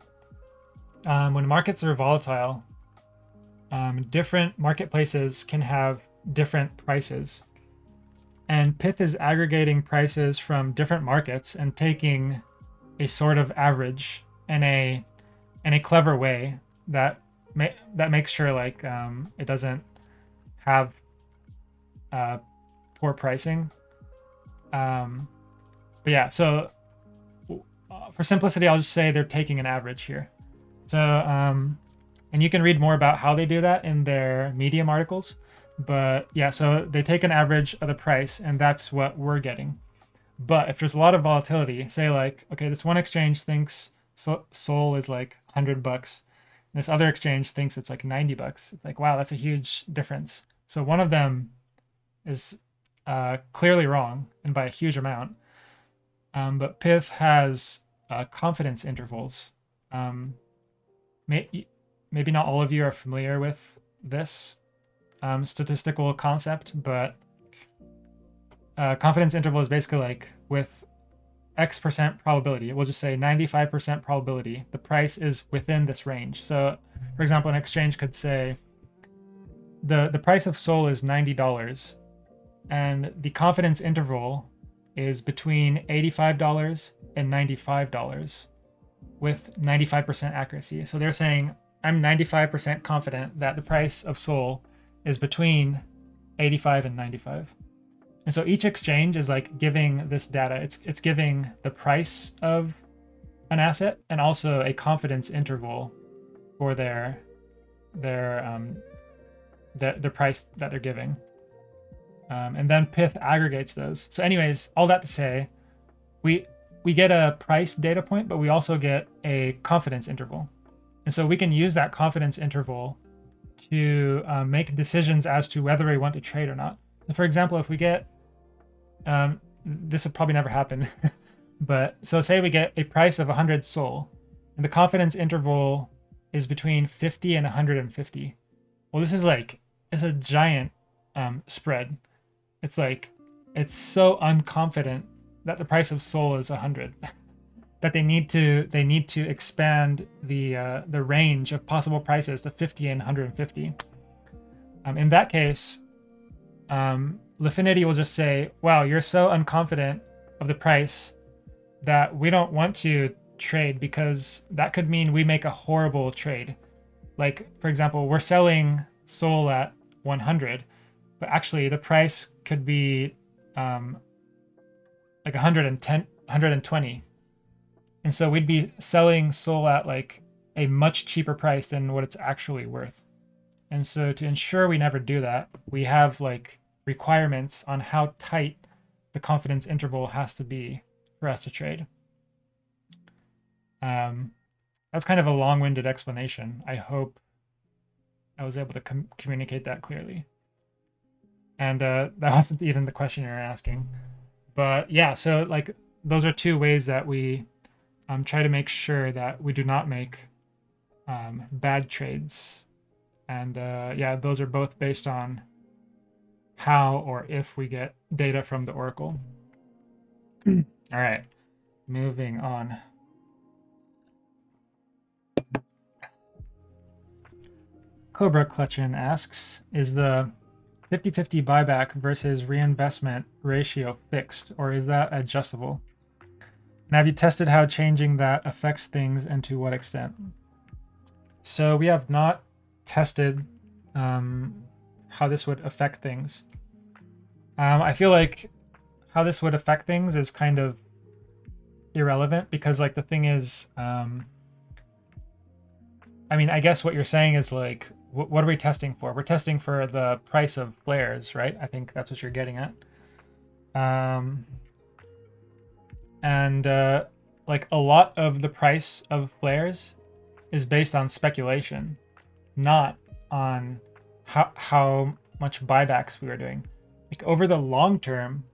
um, when markets are volatile, um, different marketplaces can have different prices and Pyth is aggregating prices from different markets and taking a sort of average in a in a clever way that ma- that makes sure like um, it doesn't have uh, poor pricing. Um, but yeah, so uh, for simplicity, I'll just say they're taking an average here. So um, and you can read more about how they do that in their Medium articles. But yeah, so they take an average of the price, and that's what we're getting. But if there's a lot of volatility, say like, okay, this one exchange thinks Sol is like 100 bucks, this other exchange thinks it's like 90 bucks. It's like, wow, that's a huge difference. So one of them is uh, clearly wrong, and by a huge amount. Um, but Pyth has uh, confidence intervals. Um, may, maybe not all of you are familiar with this, um, statistical concept, but uh, confidence interval is basically like with X percent probability. We'll just say 95% probability. The price is within this range. So, for example, an exchange could say the the price of Sol is $90, and the confidence interval is between $85 and $95 with 95% accuracy. So they're saying I'm 95% confident that the price of Sol is between 85 and 95. And so each exchange is like giving this data. It's it's giving the price of an asset and also a confidence interval for their their um the the price that they're giving. Um, and then Pyth aggregates those. So, anyways, all that to say, we we get a price data point, but we also get a confidence interval. And so we can use that confidence interval to uh, make decisions as to whether we want to trade or not. So for example, if we get, um, this would probably never happen, but so say we get a price of 100 SOL, and the confidence interval is between 50 and 150. Well, this is like it's a giant um, spread. It's like it's so unconfident that the price of SOL is 100 that they need to they need to expand the uh, the range of possible prices to 50 and 150. Um, in that case, um, will just say, "Wow, you're so unconfident of the price that we don't want to trade because that could mean we make a horrible trade. Like, for example, we're selling SOL at 100, but actually the price could be um, like 110, 120. And so we'd be selling SOL at like a much cheaper price than what it's actually worth. And so to ensure we never do that, we have like requirements on how tight the confidence interval has to be for us to trade. Um, that's kind of a long-winded explanation. I hope I was able to com- communicate that clearly. And uh, that wasn't even the question you're asking, but yeah. So like those are two ways that we um, try to make sure that we do not make um, bad trades. And uh, yeah, those are both based on how or if we get data from the Oracle. All right, moving on. Cobra Clutchin asks Is the 50 50 buyback versus reinvestment ratio fixed, or is that adjustable? And have you tested how changing that affects things and to what extent? So, we have not tested um, how this would affect things. Um, I feel like how this would affect things is kind of irrelevant because, like, the thing is, um, I mean, I guess what you're saying is like what are we testing for? We're testing for the price of flares, right? I think that's what you're getting at. Um, and uh, like a lot of the price of flares is based on speculation, not on how how much buybacks we were doing. Like over the long term,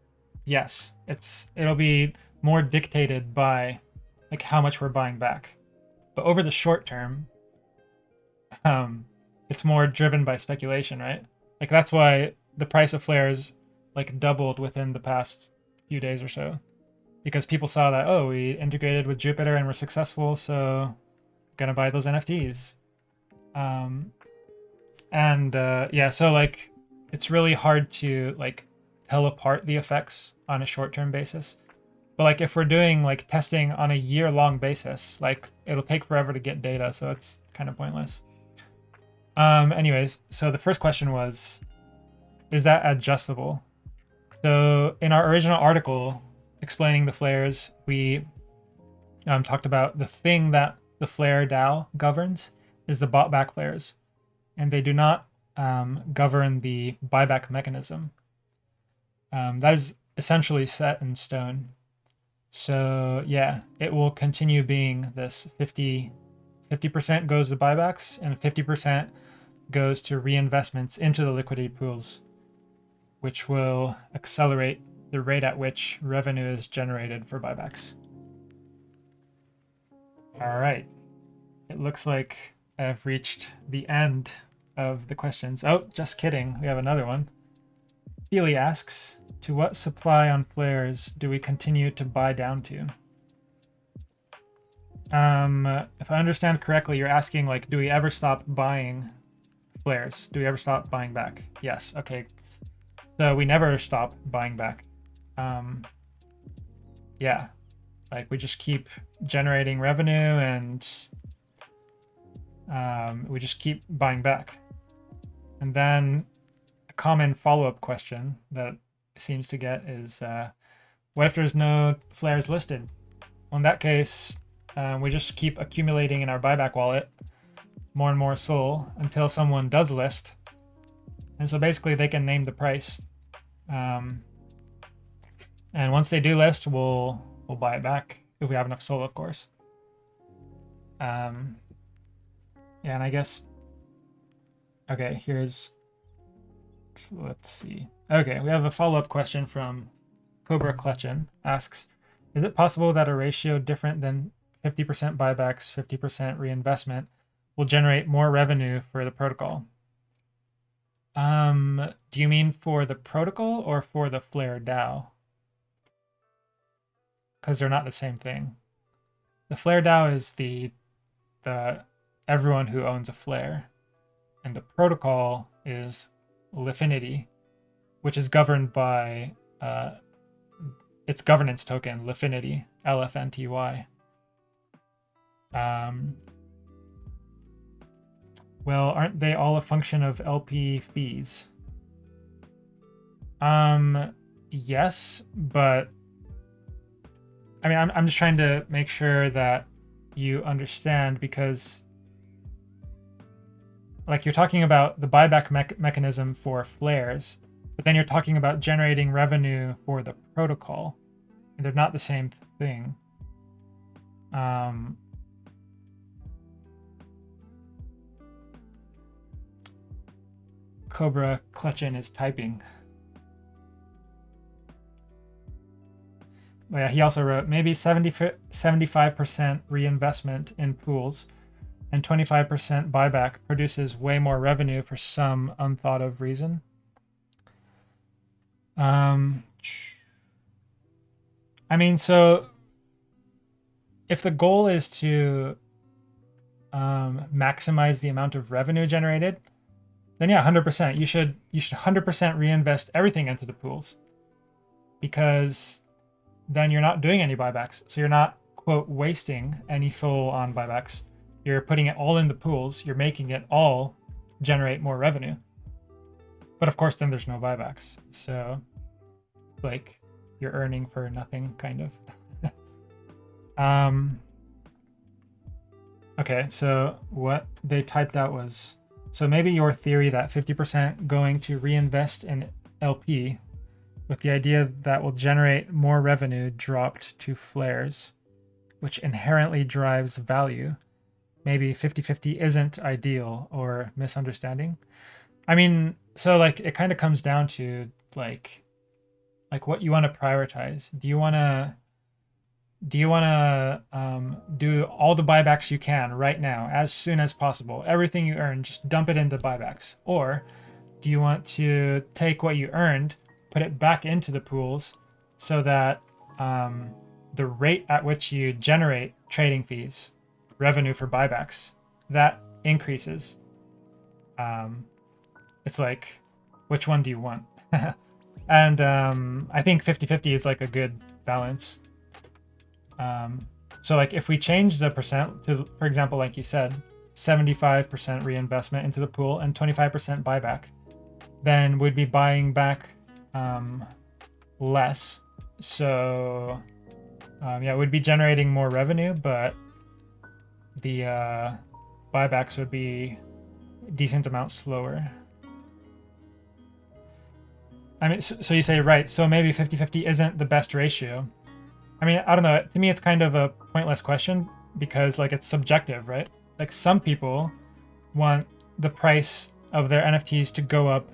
yes, it's it'll be more dictated by like how much we're buying back. But over the short term, um, it's more driven by speculation, right? Like that's why the price of flares like doubled within the past few days or so. Because people saw that, oh, we integrated with Jupiter and we're successful, so gonna buy those NFTs. Um and uh yeah, so like it's really hard to like tell apart the effects on a short-term basis. But like if we're doing like testing on a year-long basis, like it'll take forever to get data, so it's kind of pointless. Um, anyways, so the first question was, is that adjustable? So in our original article explaining the flares, we um, talked about the thing that the flare DAO governs is the bought back flares, and they do not um, govern the buyback mechanism. Um, that is essentially set in stone. So yeah, it will continue being this 50 50% goes to buybacks and 50% goes to reinvestments into the liquidity pools, which will accelerate the rate at which revenue is generated for buybacks. All right. It looks like I've reached the end of the questions. Oh, just kidding. We have another one. Feely asks, to what supply on flares do we continue to buy down to? Um, if I understand correctly, you're asking like, do we ever stop buying flares? Do we ever stop buying back? Yes. Okay. So we never stop buying back. Um, yeah, like we just keep generating revenue and um, we just keep buying back. And then a common follow-up question that seems to get is, uh, what if there's no flares listed? Well, in that case, um, we just keep accumulating in our buyback wallet more and more SOL until someone does list. And so basically they can name the price. Um, and once they do list, we'll we'll buy it back if we have enough SOL, of course. Um, yeah, and I guess Okay, here's. Let's see. Okay, we have a follow up question from Cobra Kletchen. Asks Is it possible that a ratio different than 50% buybacks, 50% reinvestment will generate more revenue for the protocol? Um, do you mean for the protocol or for the Flare DAO? Because they're not the same thing. The Flare DAO is the the everyone who owns a flare, and the protocol is Lifinity, which is governed by uh, its governance token, Lifinity, LFNTY. Um, well, aren't they all a function of LP fees? Um, yes, but I mean, I'm, I'm just trying to make sure that you understand because, like, you're talking about the buyback me- mechanism for flares, but then you're talking about generating revenue for the protocol. And they're not the same thing. Um, Cobra Clutchin is typing. Yeah, he also wrote maybe 70, 75% reinvestment in pools and 25% buyback produces way more revenue for some unthought of reason. Um, I mean, so if the goal is to um, maximize the amount of revenue generated, then yeah, 100%. You should you should 100% reinvest everything into the pools because then you're not doing any buybacks. So you're not quote wasting any SOL on buybacks. You're putting it all in the pools. You're making it all generate more revenue. But of course, then there's no buybacks. So like you're earning for nothing, kind of. um. Okay, so what they typed out was so maybe your theory that 50% going to reinvest in LP with the idea that will generate more revenue dropped to flares, which inherently drives value. Maybe 50 50 isn't ideal or misunderstanding. I mean, so like it kind of comes down to like like what you want to prioritize. Do you want to do you want to um, do all the buybacks you can right now as soon as possible everything you earn just dump it into buybacks or do you want to take what you earned put it back into the pools so that um, the rate at which you generate trading fees revenue for buybacks that increases. Um, it's like which one do you want? And um, i think 50-50 is like a good balance. Um, so like if we change the percent to, for example, like you said, 75% reinvestment into the pool and 25% buyback, then we'd be buying back um, less. So um, yeah, we'd be generating more revenue, but the uh, buybacks would be decent amount slower. I mean, so you say, right, so maybe 50 50 isn't the best ratio. I mean, I don't know. To me, it's kind of a pointless question because like it's subjective, right? Like some people want the price of their NFTs to go up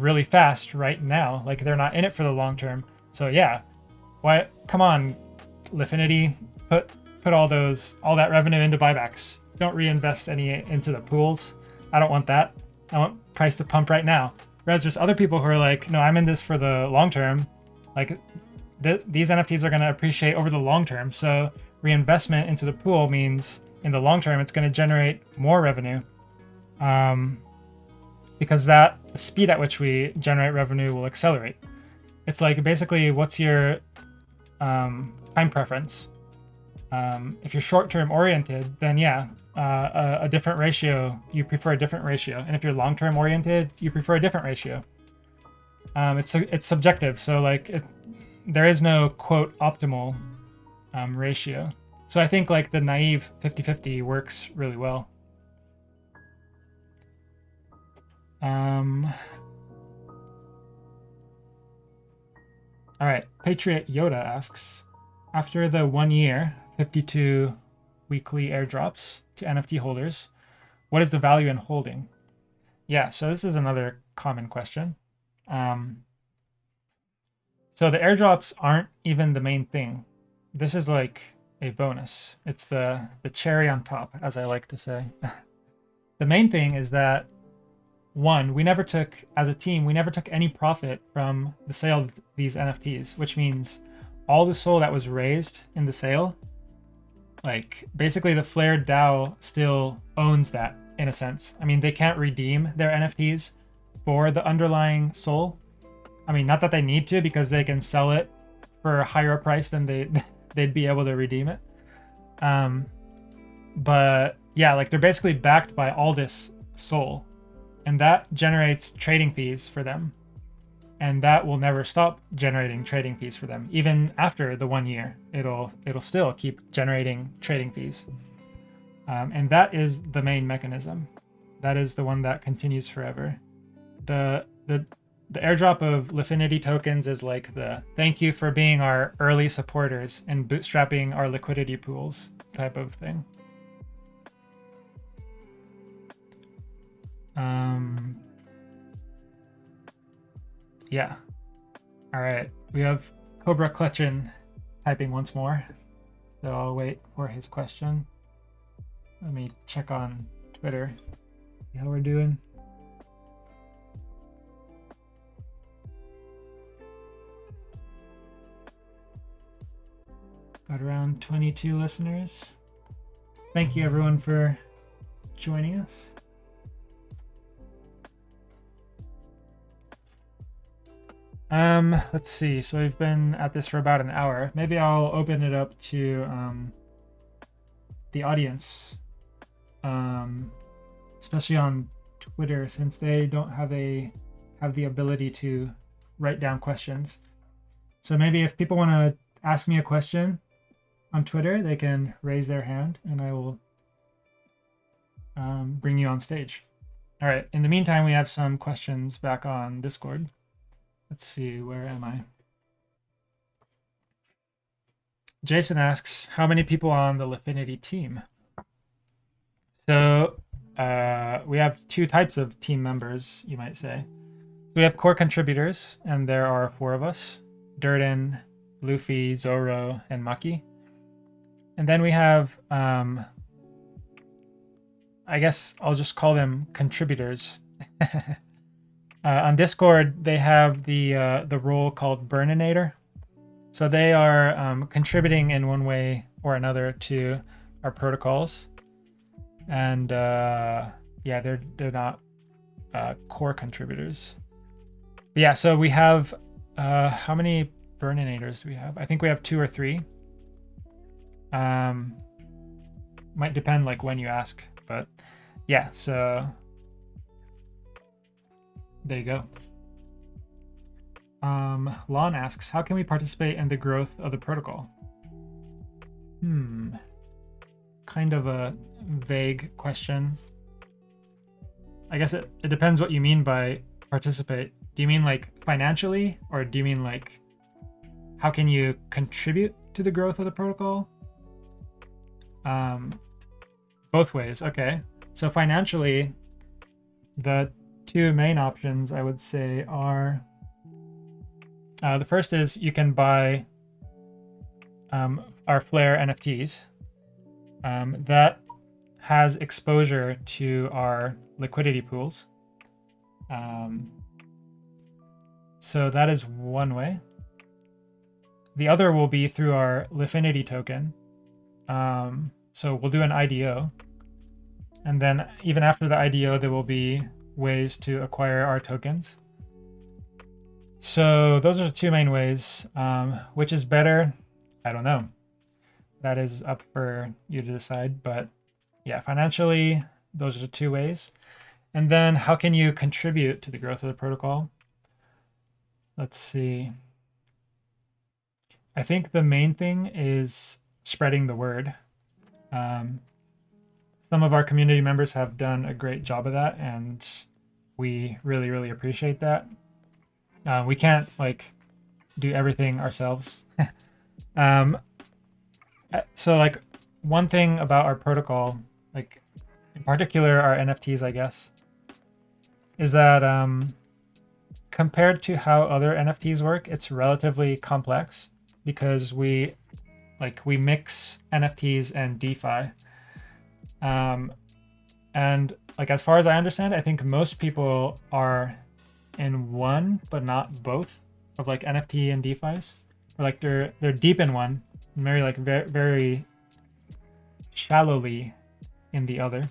really fast right now. Like they're not in it for the long term. So yeah, why? Come on, Lifinity, put put all those all that revenue into buybacks. Don't reinvest any into the pools. I don't want that. I want price to pump right now. Whereas there's other people who are like, no, I'm in this for the long term. Like th- these NFTs are going to appreciate over the long term. So reinvestment into the pool means in the long term it's going to generate more revenue, um, because that the speed at which we generate revenue will accelerate. It's like basically what's your um, time preference. Um, if you're short-term oriented, then yeah, uh, a, a, different ratio. You prefer a different ratio, and if you're long-term oriented, you prefer a different ratio. Um, it's it's subjective, so like it, there is no quote optimal um, ratio. So I think like the naive 50-50 works really well. Um, all right, Patriot Yoda asks, after the one year 52 weekly airdrops to NFT holders, what is the value in holding? yeah, so this is another common question. Um, so the airdrops aren't even the main thing. This is like a bonus. It's the the cherry on top, as I like to say. the main thing is that one, we never took as a team, we never took any profit from the sale of these NFTs, which means all the SOL that was raised in the sale, like basically the Flared DAO still owns that in a sense. I mean, they can't redeem their NFTs for the underlying SOL. I mean, not that they need to because they can sell it for a higher price than they they'd be able to redeem it. Um, but yeah, like they're basically backed by all this SOL, and that generates trading fees for them, and that will never stop generating trading fees for them. Even after the one year, it'll it'll still keep generating trading fees, um, and that is the main mechanism. That is the one that continues forever. The the the airdrop of Lifinity tokens is like the thank you for being our early supporters and bootstrapping our liquidity pools type of thing. Um, yeah. All right. We have Cobra Clutchin typing once more. So I'll wait for his question. Let me check on Twitter. See how we're doing. Got around 22 listeners. Thank you everyone for joining us. Um, let's see. So we've been at this for about an hour. Maybe I'll open it up to um, the audience, um, especially on Twitter, since they don't have a have the ability to write down questions. So maybe if people want to ask me a question, on Twitter, they can raise their hand and I will um, bring you on stage. All right. In the meantime, we have some questions back on Discord. Let's see, where am I? Jason asks, how many people on the Lifinity team? So uh, we have two types of team members, you might say. So we have core contributors, and there are four of us Durden, Luffy, Zoro, and Maki. And then we have, um, I guess I'll just call them contributors. uh, on Discord, they have the uh, the role called Burninator. So they are um, contributing in one way or another to our protocols, and uh, yeah, they're they're not uh, core contributors. But yeah, so we have uh, how many Burninators do we have? I think we have two or three. Um, might depend like when you ask, but yeah. So there you go. Um, Lon asks, how can we participate in the growth of the protocol? Hmm. Kind of a vague question. I guess it, it depends what you mean by participate. Do you mean like financially, or do you mean like how can you contribute to the growth of the protocol? Um, both ways. Okay. So financially, the two main options I would say are uh, the first is you can buy um, our Flare NFTs. Um, that has exposure to our liquidity pools. Um, so that is one way. The other will be through our Lifinity token, um, so we'll do an IDO. And then even after the IDO, there will be ways to acquire our tokens. So those are the two main ways. Um, which is better? I don't know. That is up for you to decide. But yeah, financially, those are the two ways. And then how can you contribute to the growth of the protocol? Let's see. I think the main thing is spreading the word. Um, some of our community members have done a great job of that, and we really, really appreciate that. Uh, we can't like do everything ourselves. um, uh, so, like, one thing about our protocol, like in particular our NFTs, I guess, is that um, compared to how other NFTs work, it's relatively complex because we like we mix NFTs and DeFi. Um, and like as far as I understand, I think most people are in one but not both of like NFT and DeFi's. Or like they're they're deep in one, very like very very shallowly in the other.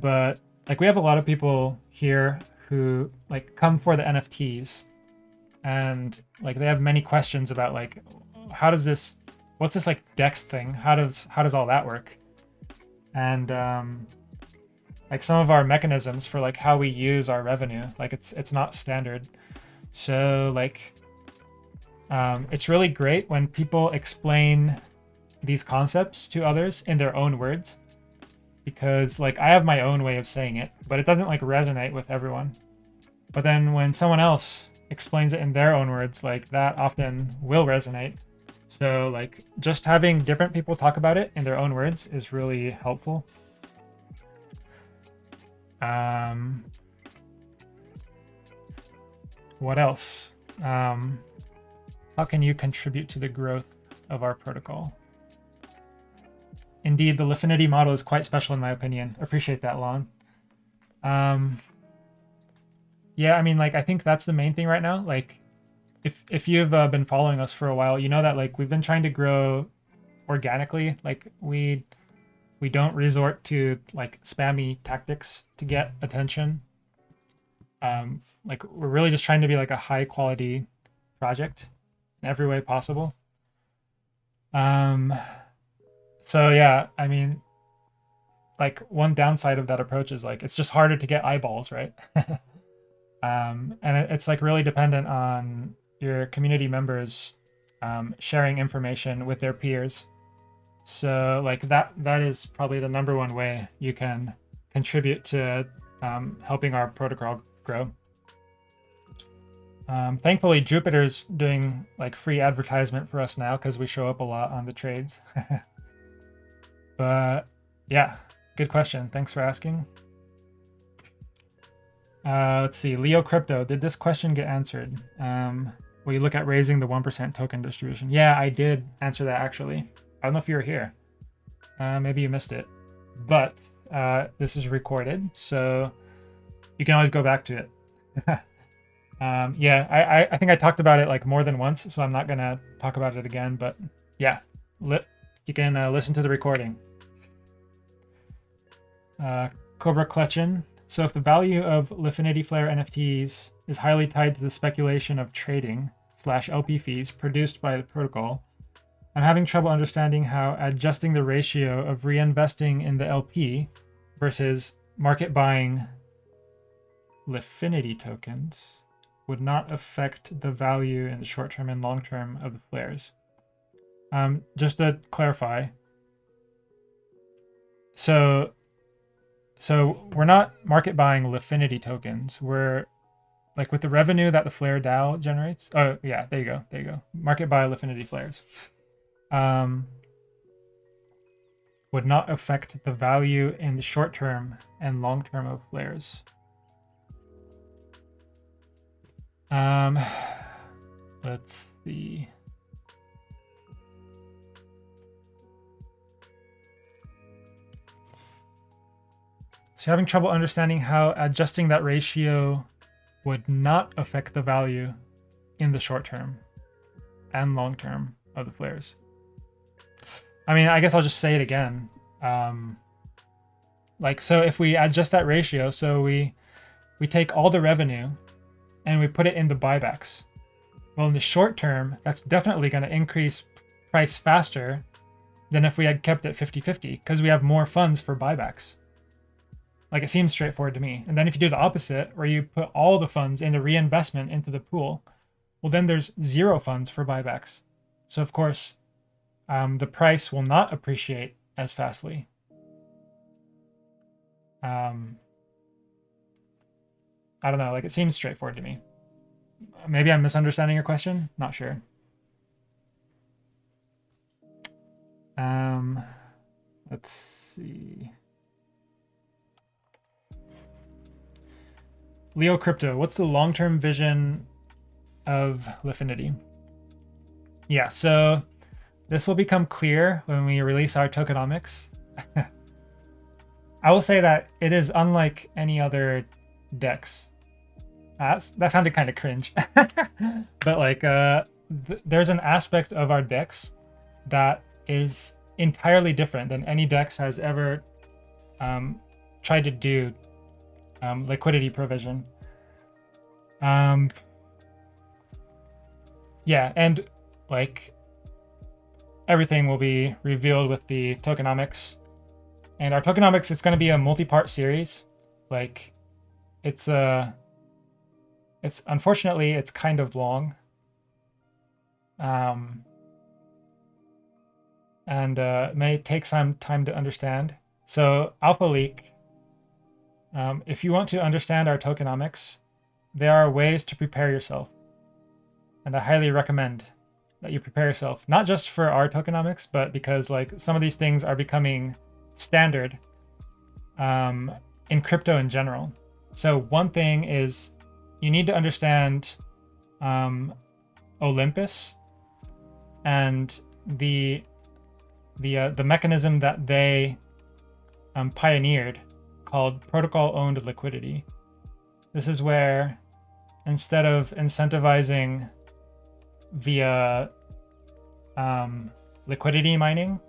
But like we have a lot of people here who like come for the NFTs and like they have many questions about like how does this what's this like dex thing how does how does all that work and um like some of our mechanisms for like how we use our revenue like it's it's not standard. So like um, it's really great when people explain these concepts to others in their own words. Because like i have my own way of saying it but it doesn't like resonate with everyone. But then when someone else explains it in their own words like that often will resonate. So like just having different people talk about it in their own words is really helpful. Um, what else? Um, how can you contribute to the growth of our protocol? Indeed, the Lifinity model is quite special in my opinion. Appreciate that, Lon. Um, yeah, I mean, like, I think that's the main thing right now. Like, if if you've uh, been following us for a while, you know that like we've been trying to grow organically. Like we we don't resort to like spammy tactics to get attention. Um, like we're really just trying to be like a high quality project in every way possible. Um, so yeah, I mean, like one downside of that approach is like it's just harder to get eyeballs, right? um, and it, it's like really dependent on your community members um, sharing information with their peers. So like that that is probably the number one way you can contribute to um, helping our protocol grow. Um, thankfully, Jupiter's doing like free advertisement for us now because we show up a lot on the trades. but yeah, good question. Thanks for asking. Uh, let's see, Leo Crypto. Did this question get answered? Um, Will you look at raising the 1% token distribution? Yeah, I did answer that actually. I don't know if you were here. Uh, maybe you missed it. But uh, this is recorded, so you can always go back to it. um, yeah, I, I, think I talked about it like more than once, so I'm not to talk about it again. But yeah, li- you can uh, listen to the recording. Uh, Cobra Clutchin. So if the value of Lifinity Flare NFTs is highly tied to the speculation of trading slash LP fees produced by the protocol, I'm having trouble understanding how adjusting the ratio of reinvesting in the LP versus market buying Lifinity tokens would not affect the value in the short term and long term of the flares. Um, just to clarify, so so we're not market buying Lifinity tokens. We're like with the revenue that the Flare DAO generates. Oh yeah, there you go. There you go. Market buy Lifinity flares. Um, would not affect the value in the short term and long term of flares. Um, let's see. So having trouble understanding how adjusting that ratio would not affect the value in the short term and long term of the flares. I mean, I guess I'll just say it again. Um, like so if we adjust that ratio, so we we take all the revenue and we put it in the buybacks. Well, in the short term, that's definitely going to increase price faster than if we had kept it 50-50 because we have more funds for buybacks. Like it seems straightforward to me. And then if you do the opposite, where you put all the funds into reinvestment into the pool, well, then there's zero funds for buybacks. So of course, um, the price will not appreciate as fastly. Um, I don't know. Like it seems straightforward to me. Maybe I'm misunderstanding your question. Not sure. Um, let's see. Leo Crypto, what's the long-term vision of Lifinity? Yeah, so this will become clear when we release our tokenomics. I will say that it is unlike any other DEX. Uh, that sounded kind of cringe, but like, uh, th- there's an aspect of our DEX that is entirely different than any DEX has ever um, tried to do um, liquidity provision. Um, yeah, and like everything will be revealed with the tokenomics. And our tokenomics, it's going to be a multi-part series. Like, it's a, uh, it's unfortunately it's kind of long. Um, and uh, may take some time to understand. So Alpha Leak, um, if you want to understand our tokenomics, there are ways to prepare yourself. And I highly recommend that you prepare yourself, not just for our tokenomics, but because like some of these things are becoming standard um, in crypto in general. So one thing is you need to understand um, Olympus and the the uh, the mechanism that they um, pioneered called protocol owned liquidity. This is where instead of incentivizing via um, liquidity mining,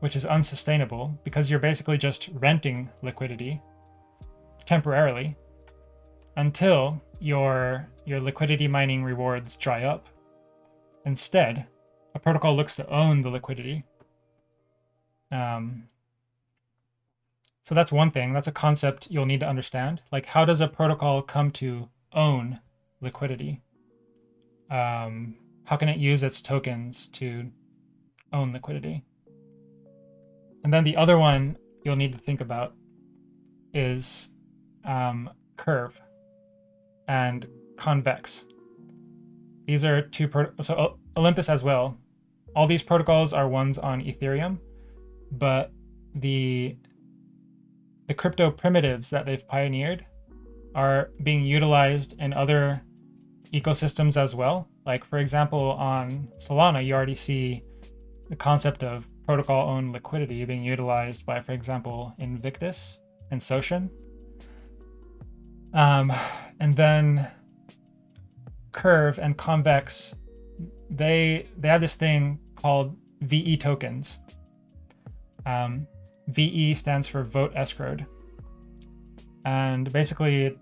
which is unsustainable because you're basically just renting liquidity temporarily until your your liquidity mining rewards dry up. Instead, a protocol looks to own the liquidity. Um, so that's one thing. That's a concept you'll need to understand. Like, how does a protocol come to own liquidity? Um, how can it use its tokens to own liquidity? And then the other one you'll need to think about is um, curve and convex. These are two pro- so Olympus as well. All these protocols are ones on Ethereum, but the the crypto primitives that they've pioneered are being utilized in other ecosystems as well. Like for example, on Solana, you already see the concept of protocol owned liquidity being utilized by, for example, Invictus and Socin. Um, and then Curve and Convex they they have this thing called VE tokens. Um, VE stands for vote escrowed, and basically,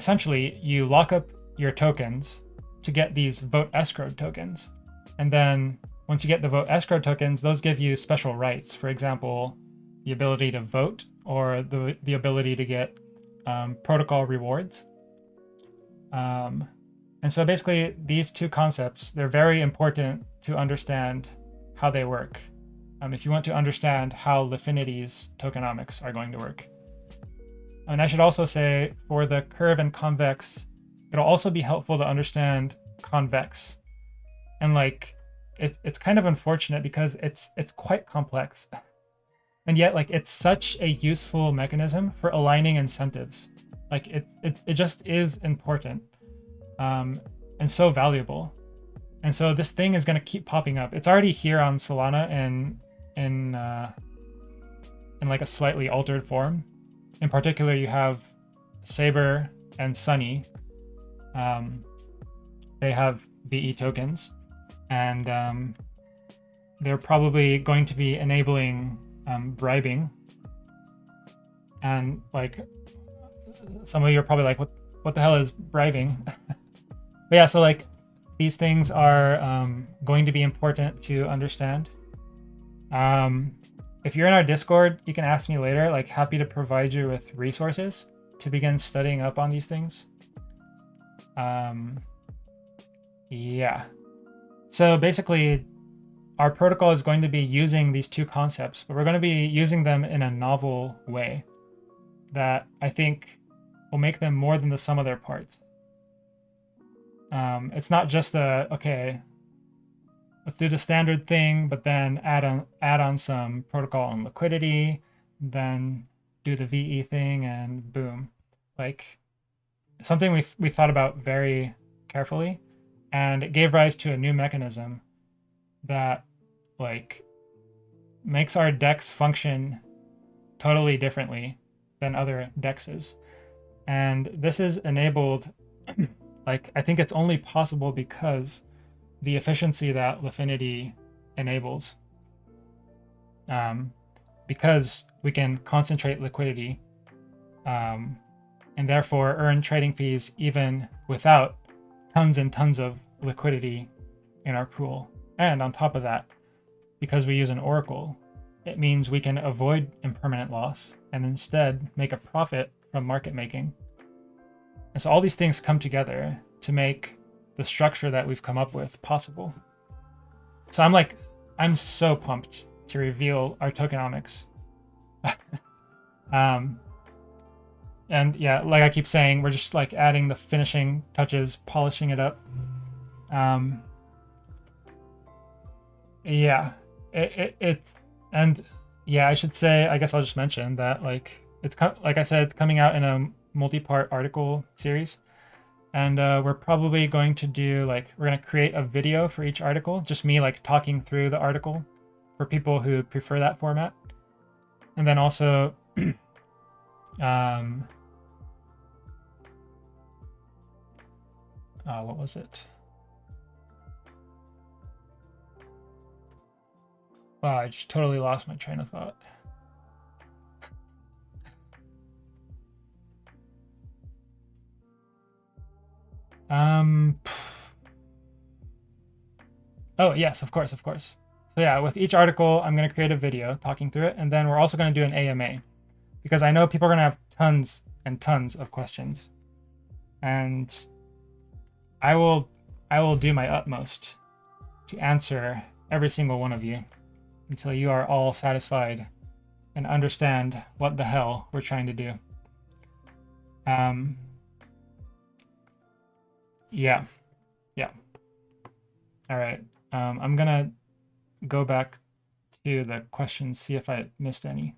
essentially, you lock up your tokens to get these vote escrowed tokens, and then once you get the vote escrow tokens, those give you special rights. For example, the ability to vote or the the ability to get um, protocol rewards. Um, and so basically these two concepts, they're very important to understand how they work. Um, if you want to understand how Lifinity's tokenomics are going to work. And I should also say for the curve and convex, it'll also be helpful to understand convex. And like it, it's kind of unfortunate because it's it's quite complex. And yet like it's such a useful mechanism for aligning incentives. Like it it, it just is important um, and so valuable. And so this thing is going to keep popping up. It's already here on Solana in in uh, in like a slightly altered form. In particular, you have Saber and Sunny. Um, they have VE tokens, and um, they're probably going to be enabling um, bribing. And like, some of you are probably like, "What? What the hell is bribing?" but yeah, so like these things are um, going to be important to understand. Um, if you're in our Discord, you can ask me later. Like, happy to provide you with resources to begin studying up on these things. Um, yeah. So basically, our protocol is going to be using these two concepts, but we're going to be using them in a novel way that I think will make them more than the sum of their parts. Um, it's not just a okay, let's do the standard thing, but then add on add on some protocol and liquidity, then do the VE thing and boom. Like something we we thought about very carefully and it gave rise to a new mechanism that like makes our DEX function totally differently than other dexes. And this is enabled like I think it's only possible because the efficiency that Lifinity enables. Um, because we can concentrate liquidity um, and therefore earn trading fees even without tons and tons of liquidity in our pool. And on top of that, because we use an oracle, it means we can avoid impermanent loss and instead make a profit from market making. And so all these things come together to make the structure that we've come up with possible. So I'm like, I'm so pumped to reveal our tokenomics. um, and yeah, like I keep saying, we're just like adding the finishing touches, polishing it up. Um, yeah, it, it, it and yeah, I should say, I guess I'll just mention that like it's kind like I said, it's coming out in a multi-part article series and uh, we're probably going to do like we're going to create a video for each article just me like talking through the article for people who prefer that format. And then also um uh, what was it? Wow i just totally lost my train of thought Um. Oh, yes, of course, of course. So yeah, with each article, I'm going to create a video talking through it, and then we're also going to do an AMA because I know people are going to have tons and tons of questions, and I will I will do my utmost to answer every single one of you until you are all satisfied and understand what the hell we're trying to do. Um, yeah. Yeah. All right. Um, I'm going to go back to the questions, see if I missed any.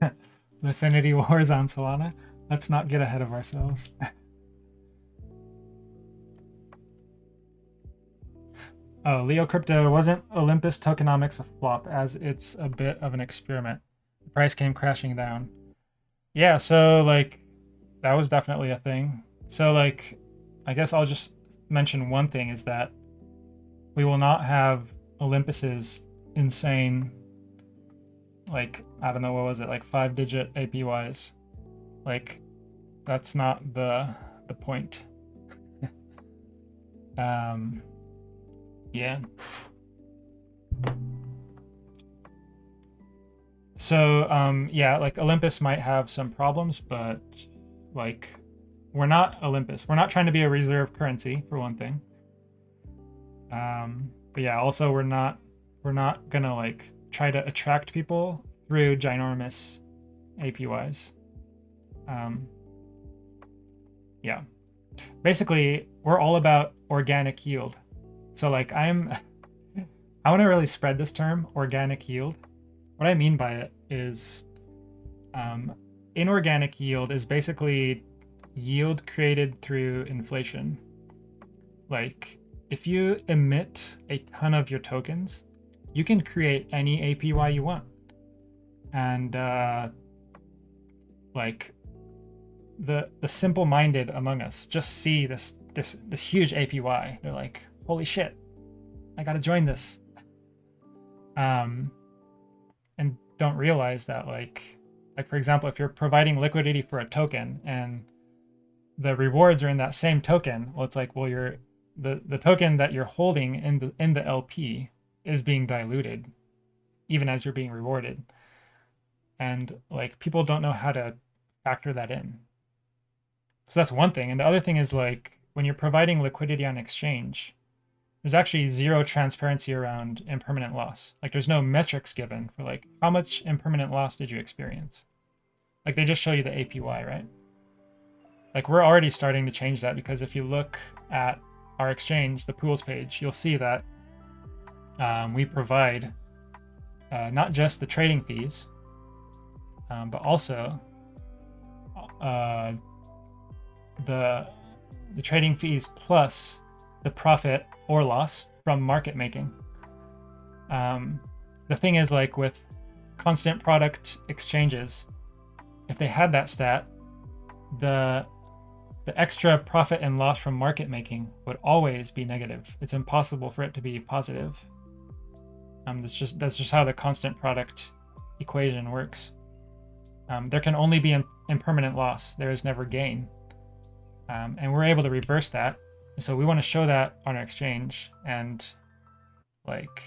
Affinity Wars on Solana. Let's not get ahead of ourselves. Oh, Leo Crypto wasn't Olympus tokenomics a flop as it's a bit of an experiment. The price came crashing down. Yeah, so like that was definitely a thing. So like I guess I'll just mention one thing is that we will not have Olympus's insane like I don't know what was it like 5 digit APYs. Like that's not the the point. um yeah. So, um, yeah, like Olympus might have some problems, but like we're not Olympus. We're not trying to be a reserve currency for one thing. Um, but yeah, also we're not we're not gonna like try to attract people through ginormous APYs. Um, yeah, basically we're all about organic yield. So like I'm I want to really spread this term organic yield. What I mean by it is um, inorganic yield is basically yield created through inflation. Like if you emit a ton of your tokens, you can create any APY you want. And uh, like the the simple minded among us just see this this this huge APY. They're like, holy shit, I gotta join this. Um, and don't realize that like, like for example, if you're providing liquidity for a token and the rewards are in that same token, well, it's like, well, you're the the token that you're holding in the in the LP is being diluted, even as you're being rewarded. And like people don't know how to factor that in. So that's one thing. And the other thing is like when you're providing liquidity on exchange, there's actually zero transparency around impermanent loss. Like there's no metrics given for like how much impermanent loss did you experience. Like they just show you the APY, right? Like we're already starting to change that because if you look at our exchange, the pools page, you'll see that um, we provide uh, not just the trading fees, um, but also uh, the the trading fees plus the profit or loss from market making. Um, the thing is, like with constant product exchanges, if they had that stat, the the extra profit and loss from market making would always be negative. It's impossible for it to be positive. Um, that's just that's just how the constant product equation works. Um, there can only be impermanent loss. There is never gain, um, and we're able to reverse that. So we want to show that on our exchange and like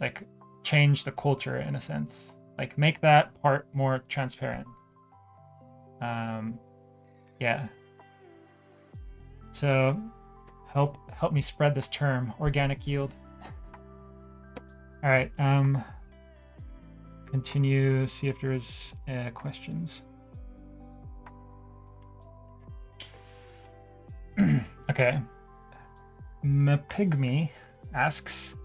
like change the culture in a sense. Like make that part more transparent. Um, yeah. So help help me spread this term, organic yield. All right. Um, continue. See if there's uh, questions. okay. Mapigme asks,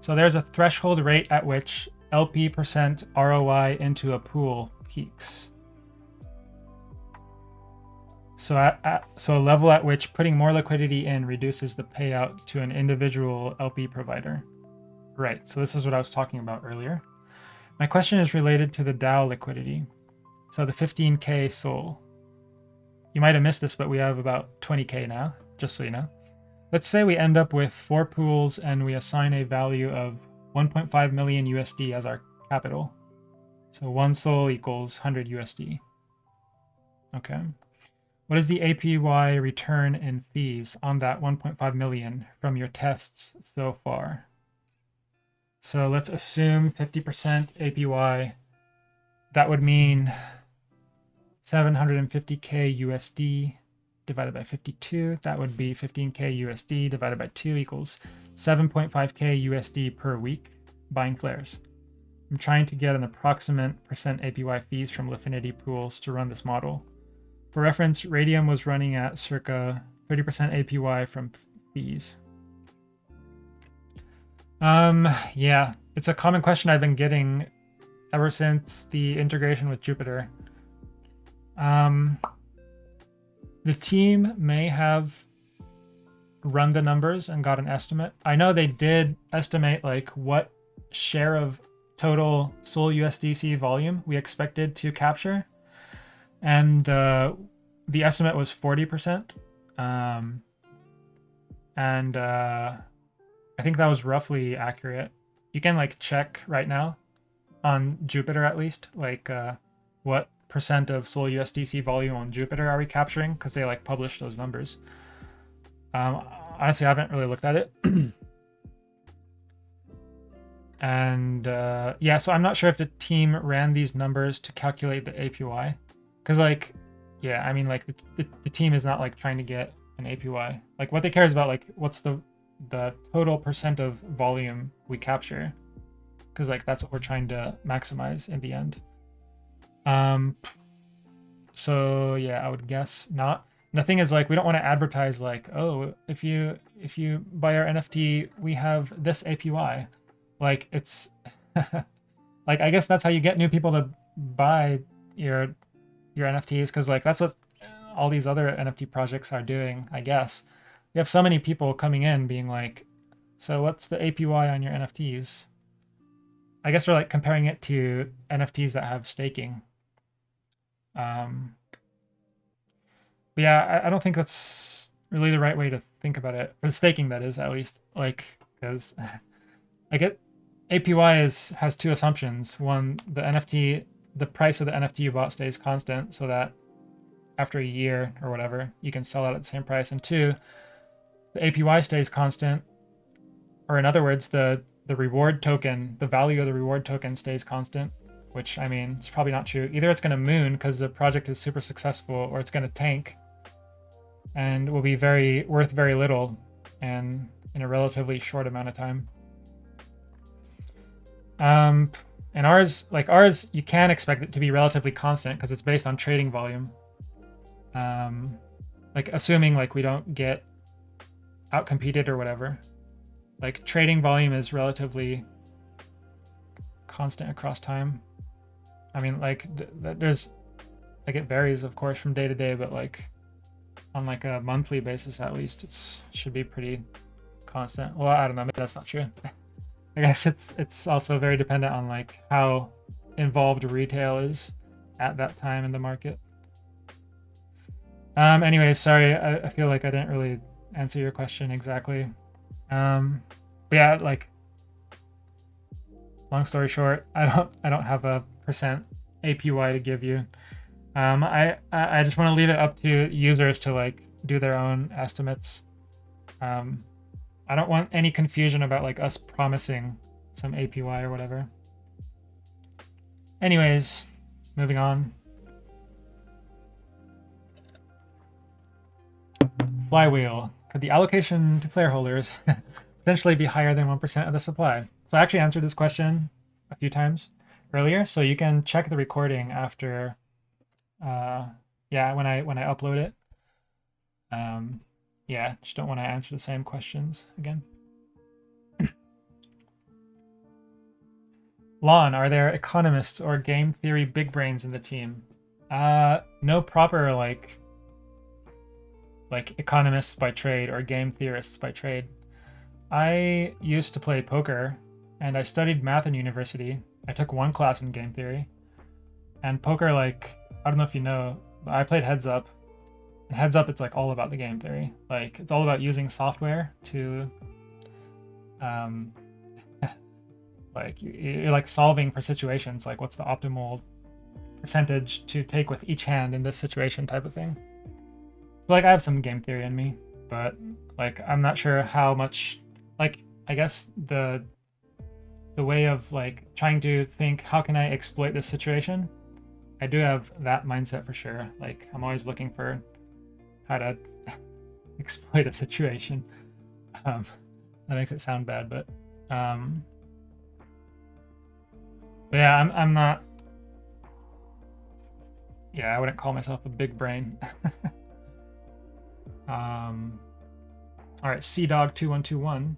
so there's a threshold rate at which LP percent ROI into a pool peaks. So at, at, so a level at which putting more liquidity in reduces the payout to an individual LP provider. Right. So this is what I was talking about earlier. My question is related to the DAO liquidity. So the 15k SOL. You might have missed this, but we have about 20k now, just so you know. Let's say we end up with four pools and we assign a value of 1.5 million USD as our capital. So one SOL equals 100 USD. Okay. What is the APY return in fees on that 1.5 million from your tests so far? So let's assume 50% APY. That would mean 750k USD divided by 52. That would be 15k USD divided by 2 equals 7.5k USD per week buying flares. I'm trying to get an approximate percent APY fees from Lifinity pools to run this model. For reference, Raydium was running at circa 30% APY from fees. Um, yeah, it's a common question I've been getting ever since the integration with Jupiter. Um, the team may have run the numbers and got an estimate. I know they did estimate like what share of total Sol USDC volume we expected to capture and uh, the estimate was 40%. Um, and uh, I think that was roughly accurate. You can like check right now on Jupiter at least, like uh, what percent of Sol USDC volume on Jupiter are we capturing? Because they like publish those numbers. Um, honestly, I haven't really looked at it. and uh, yeah, so I'm not sure if the team ran these numbers to calculate the APY, because like yeah, I mean, like the, the, the team is not like trying to get an APY. Like what they care is about like what's the the total percent of volume we capture, because like that's what we're trying to maximize in the end. Um. So yeah, I would guess not. And the thing is, like, we don't want to advertise like, oh, if you if you buy our NFT, we have this APY. Like it's like I guess that's how you get new people to buy your your NFTs because like that's what all these other NFT projects are doing, I guess. You have so many people coming in being like, so what's the APY on your NFTs? I guess they're like comparing it to NFTs that have staking. Um, but yeah, I, I don't think that's really the right way to think about it. For the staking, that is at least like because I get APY is has two assumptions. One, the NFT the price of the NFT you bought stays constant so that after a year or whatever, you can sell it at the same price. And two, the APY stays constant, or in other words, the the reward token, the value of the reward token stays constant. Which I mean, it's probably not true. Either it's going to moon because the project is super successful, or it's going to tank and will be very worth very little, and in a relatively short amount of time. Um, and ours like ours you can expect it to be relatively constant because it's based on trading volume um like assuming like we don't get outcompeted or whatever like trading volume is relatively constant across time i mean like th- th- there's like it varies of course from day to day but like on like a monthly basis at least it's should be pretty constant well i don't know maybe that's not true I guess it's it's also very dependent on like how involved retail is at that time in the market. Um. Anyways, sorry. I, I feel like I didn't really answer your question exactly. Um. But yeah, like. Long story short, I don't I don't have a percent APY to give you. Um. I I just want to leave it up to users to like do their own estimates. Um I don't want any confusion about like us promising some APY or whatever. Anyways, moving on. Flywheel. Could the allocation to player holders potentially be higher than 1% of the supply? So I actually answered this question a few times earlier, so you can check the recording after uh yeah, when I when I upload it. Um yeah, just don't want to answer the same questions again. Lon, are there economists or game theory big brains in the team? Uh, no proper like like economists by trade or game theorists by trade. I used to play poker and I studied math in university. I took one class in game theory. And poker like I don't know if you know, but I played heads up And heads up it's like all about the game theory like it's all about using software to um like you're like solving for situations like what's the optimal percentage to take with each hand in this situation type of thing so like i have some game theory in me but like i'm not sure how much like i guess the the way of like trying to think how can i exploit this situation i do have that mindset for sure like i'm always looking for how to exploit a situation. Um, that makes it sound bad, but um, but yeah, I'm I'm not. Yeah, I wouldn't call myself a big brain. um, all right, Sea Dog two one two one.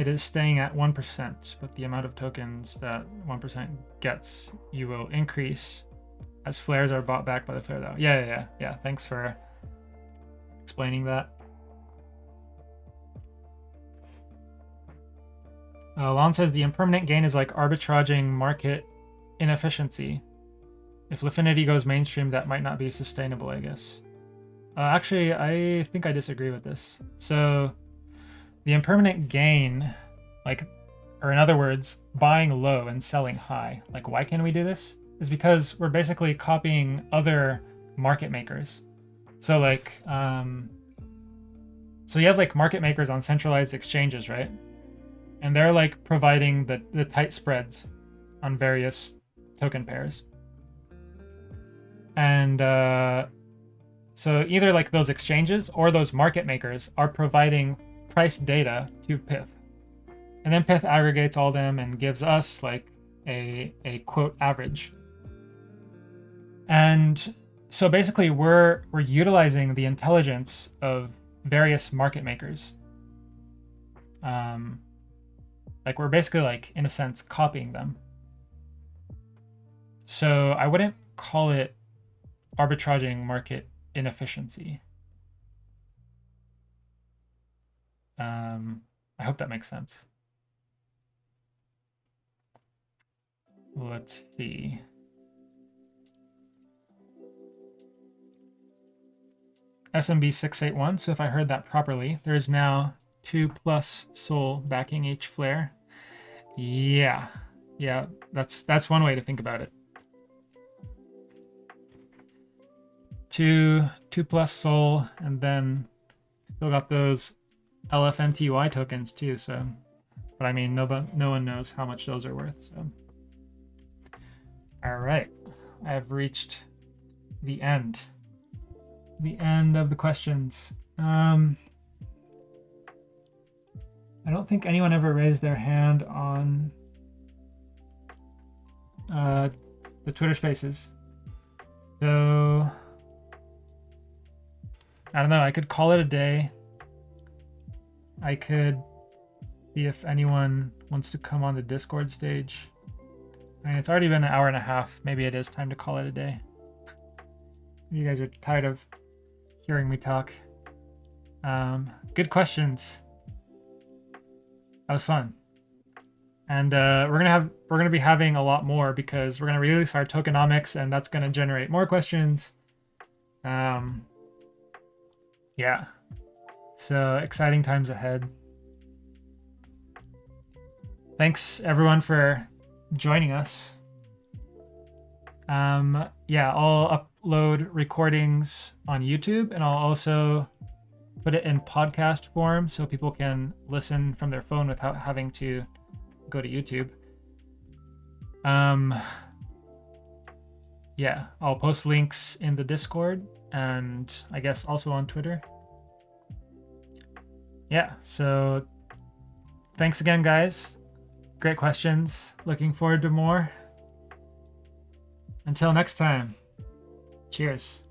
It is staying at one percent, but the amount of tokens that one percent gets, you will increase as flares are bought back by the flare. Though, yeah, yeah, yeah. yeah. Thanks for explaining that. Uh, Lon says the impermanent gain is like arbitraging market inefficiency. If Lifinity goes mainstream, that might not be sustainable, I guess. Uh, actually, I think I disagree with this. So, the impermanent gain, like, or in other words, buying low and selling high, like, why can't we do this? Is because we're basically copying other market makers. So like, um, so you have like market makers on centralized exchanges, right? And they're like providing the, the tight spreads on various token pairs. And uh, so either like those exchanges or those market makers are providing price data to Pyth. And then Pyth aggregates all them and gives us like a, a quote average. And so basically we're we're utilizing the intelligence of various market makers um like we're basically like in a sense copying them so i wouldn't call it arbitraging market inefficiency um i hope that makes sense let's see SMB681. So if I heard that properly, there is now two plus SOL backing each flare. Yeah, yeah, that's that's one way to think about it. Two two plus SOL and then still got those LFNTY tokens too. So, but I mean, no, no one knows how much those are worth. So, all right, I've reached the end the end of the questions. Um, I don't think anyone ever raised their hand on uh, the Twitter Spaces. So I don't know. I could call it a day. I could see if anyone wants to come on the Discord stage. I mean, it's already been an hour and a half. Maybe it is time to call it a day. You guys are tired of hearing me talk. Um, good questions. That was fun. And uh, we're gonna have we're gonna be having a lot more because we're gonna release our tokenomics, and that's gonna generate more questions. Um, yeah. So exciting times ahead. Thanks everyone for joining us. Um, yeah, I'll upload recordings on YouTube and I'll also put it in podcast form so people can listen from their phone without having to go to YouTube. Um, yeah, I'll post links in the Discord and I guess also on Twitter. Yeah, so thanks again, guys. Great questions. Looking forward to more. Until next time, cheers.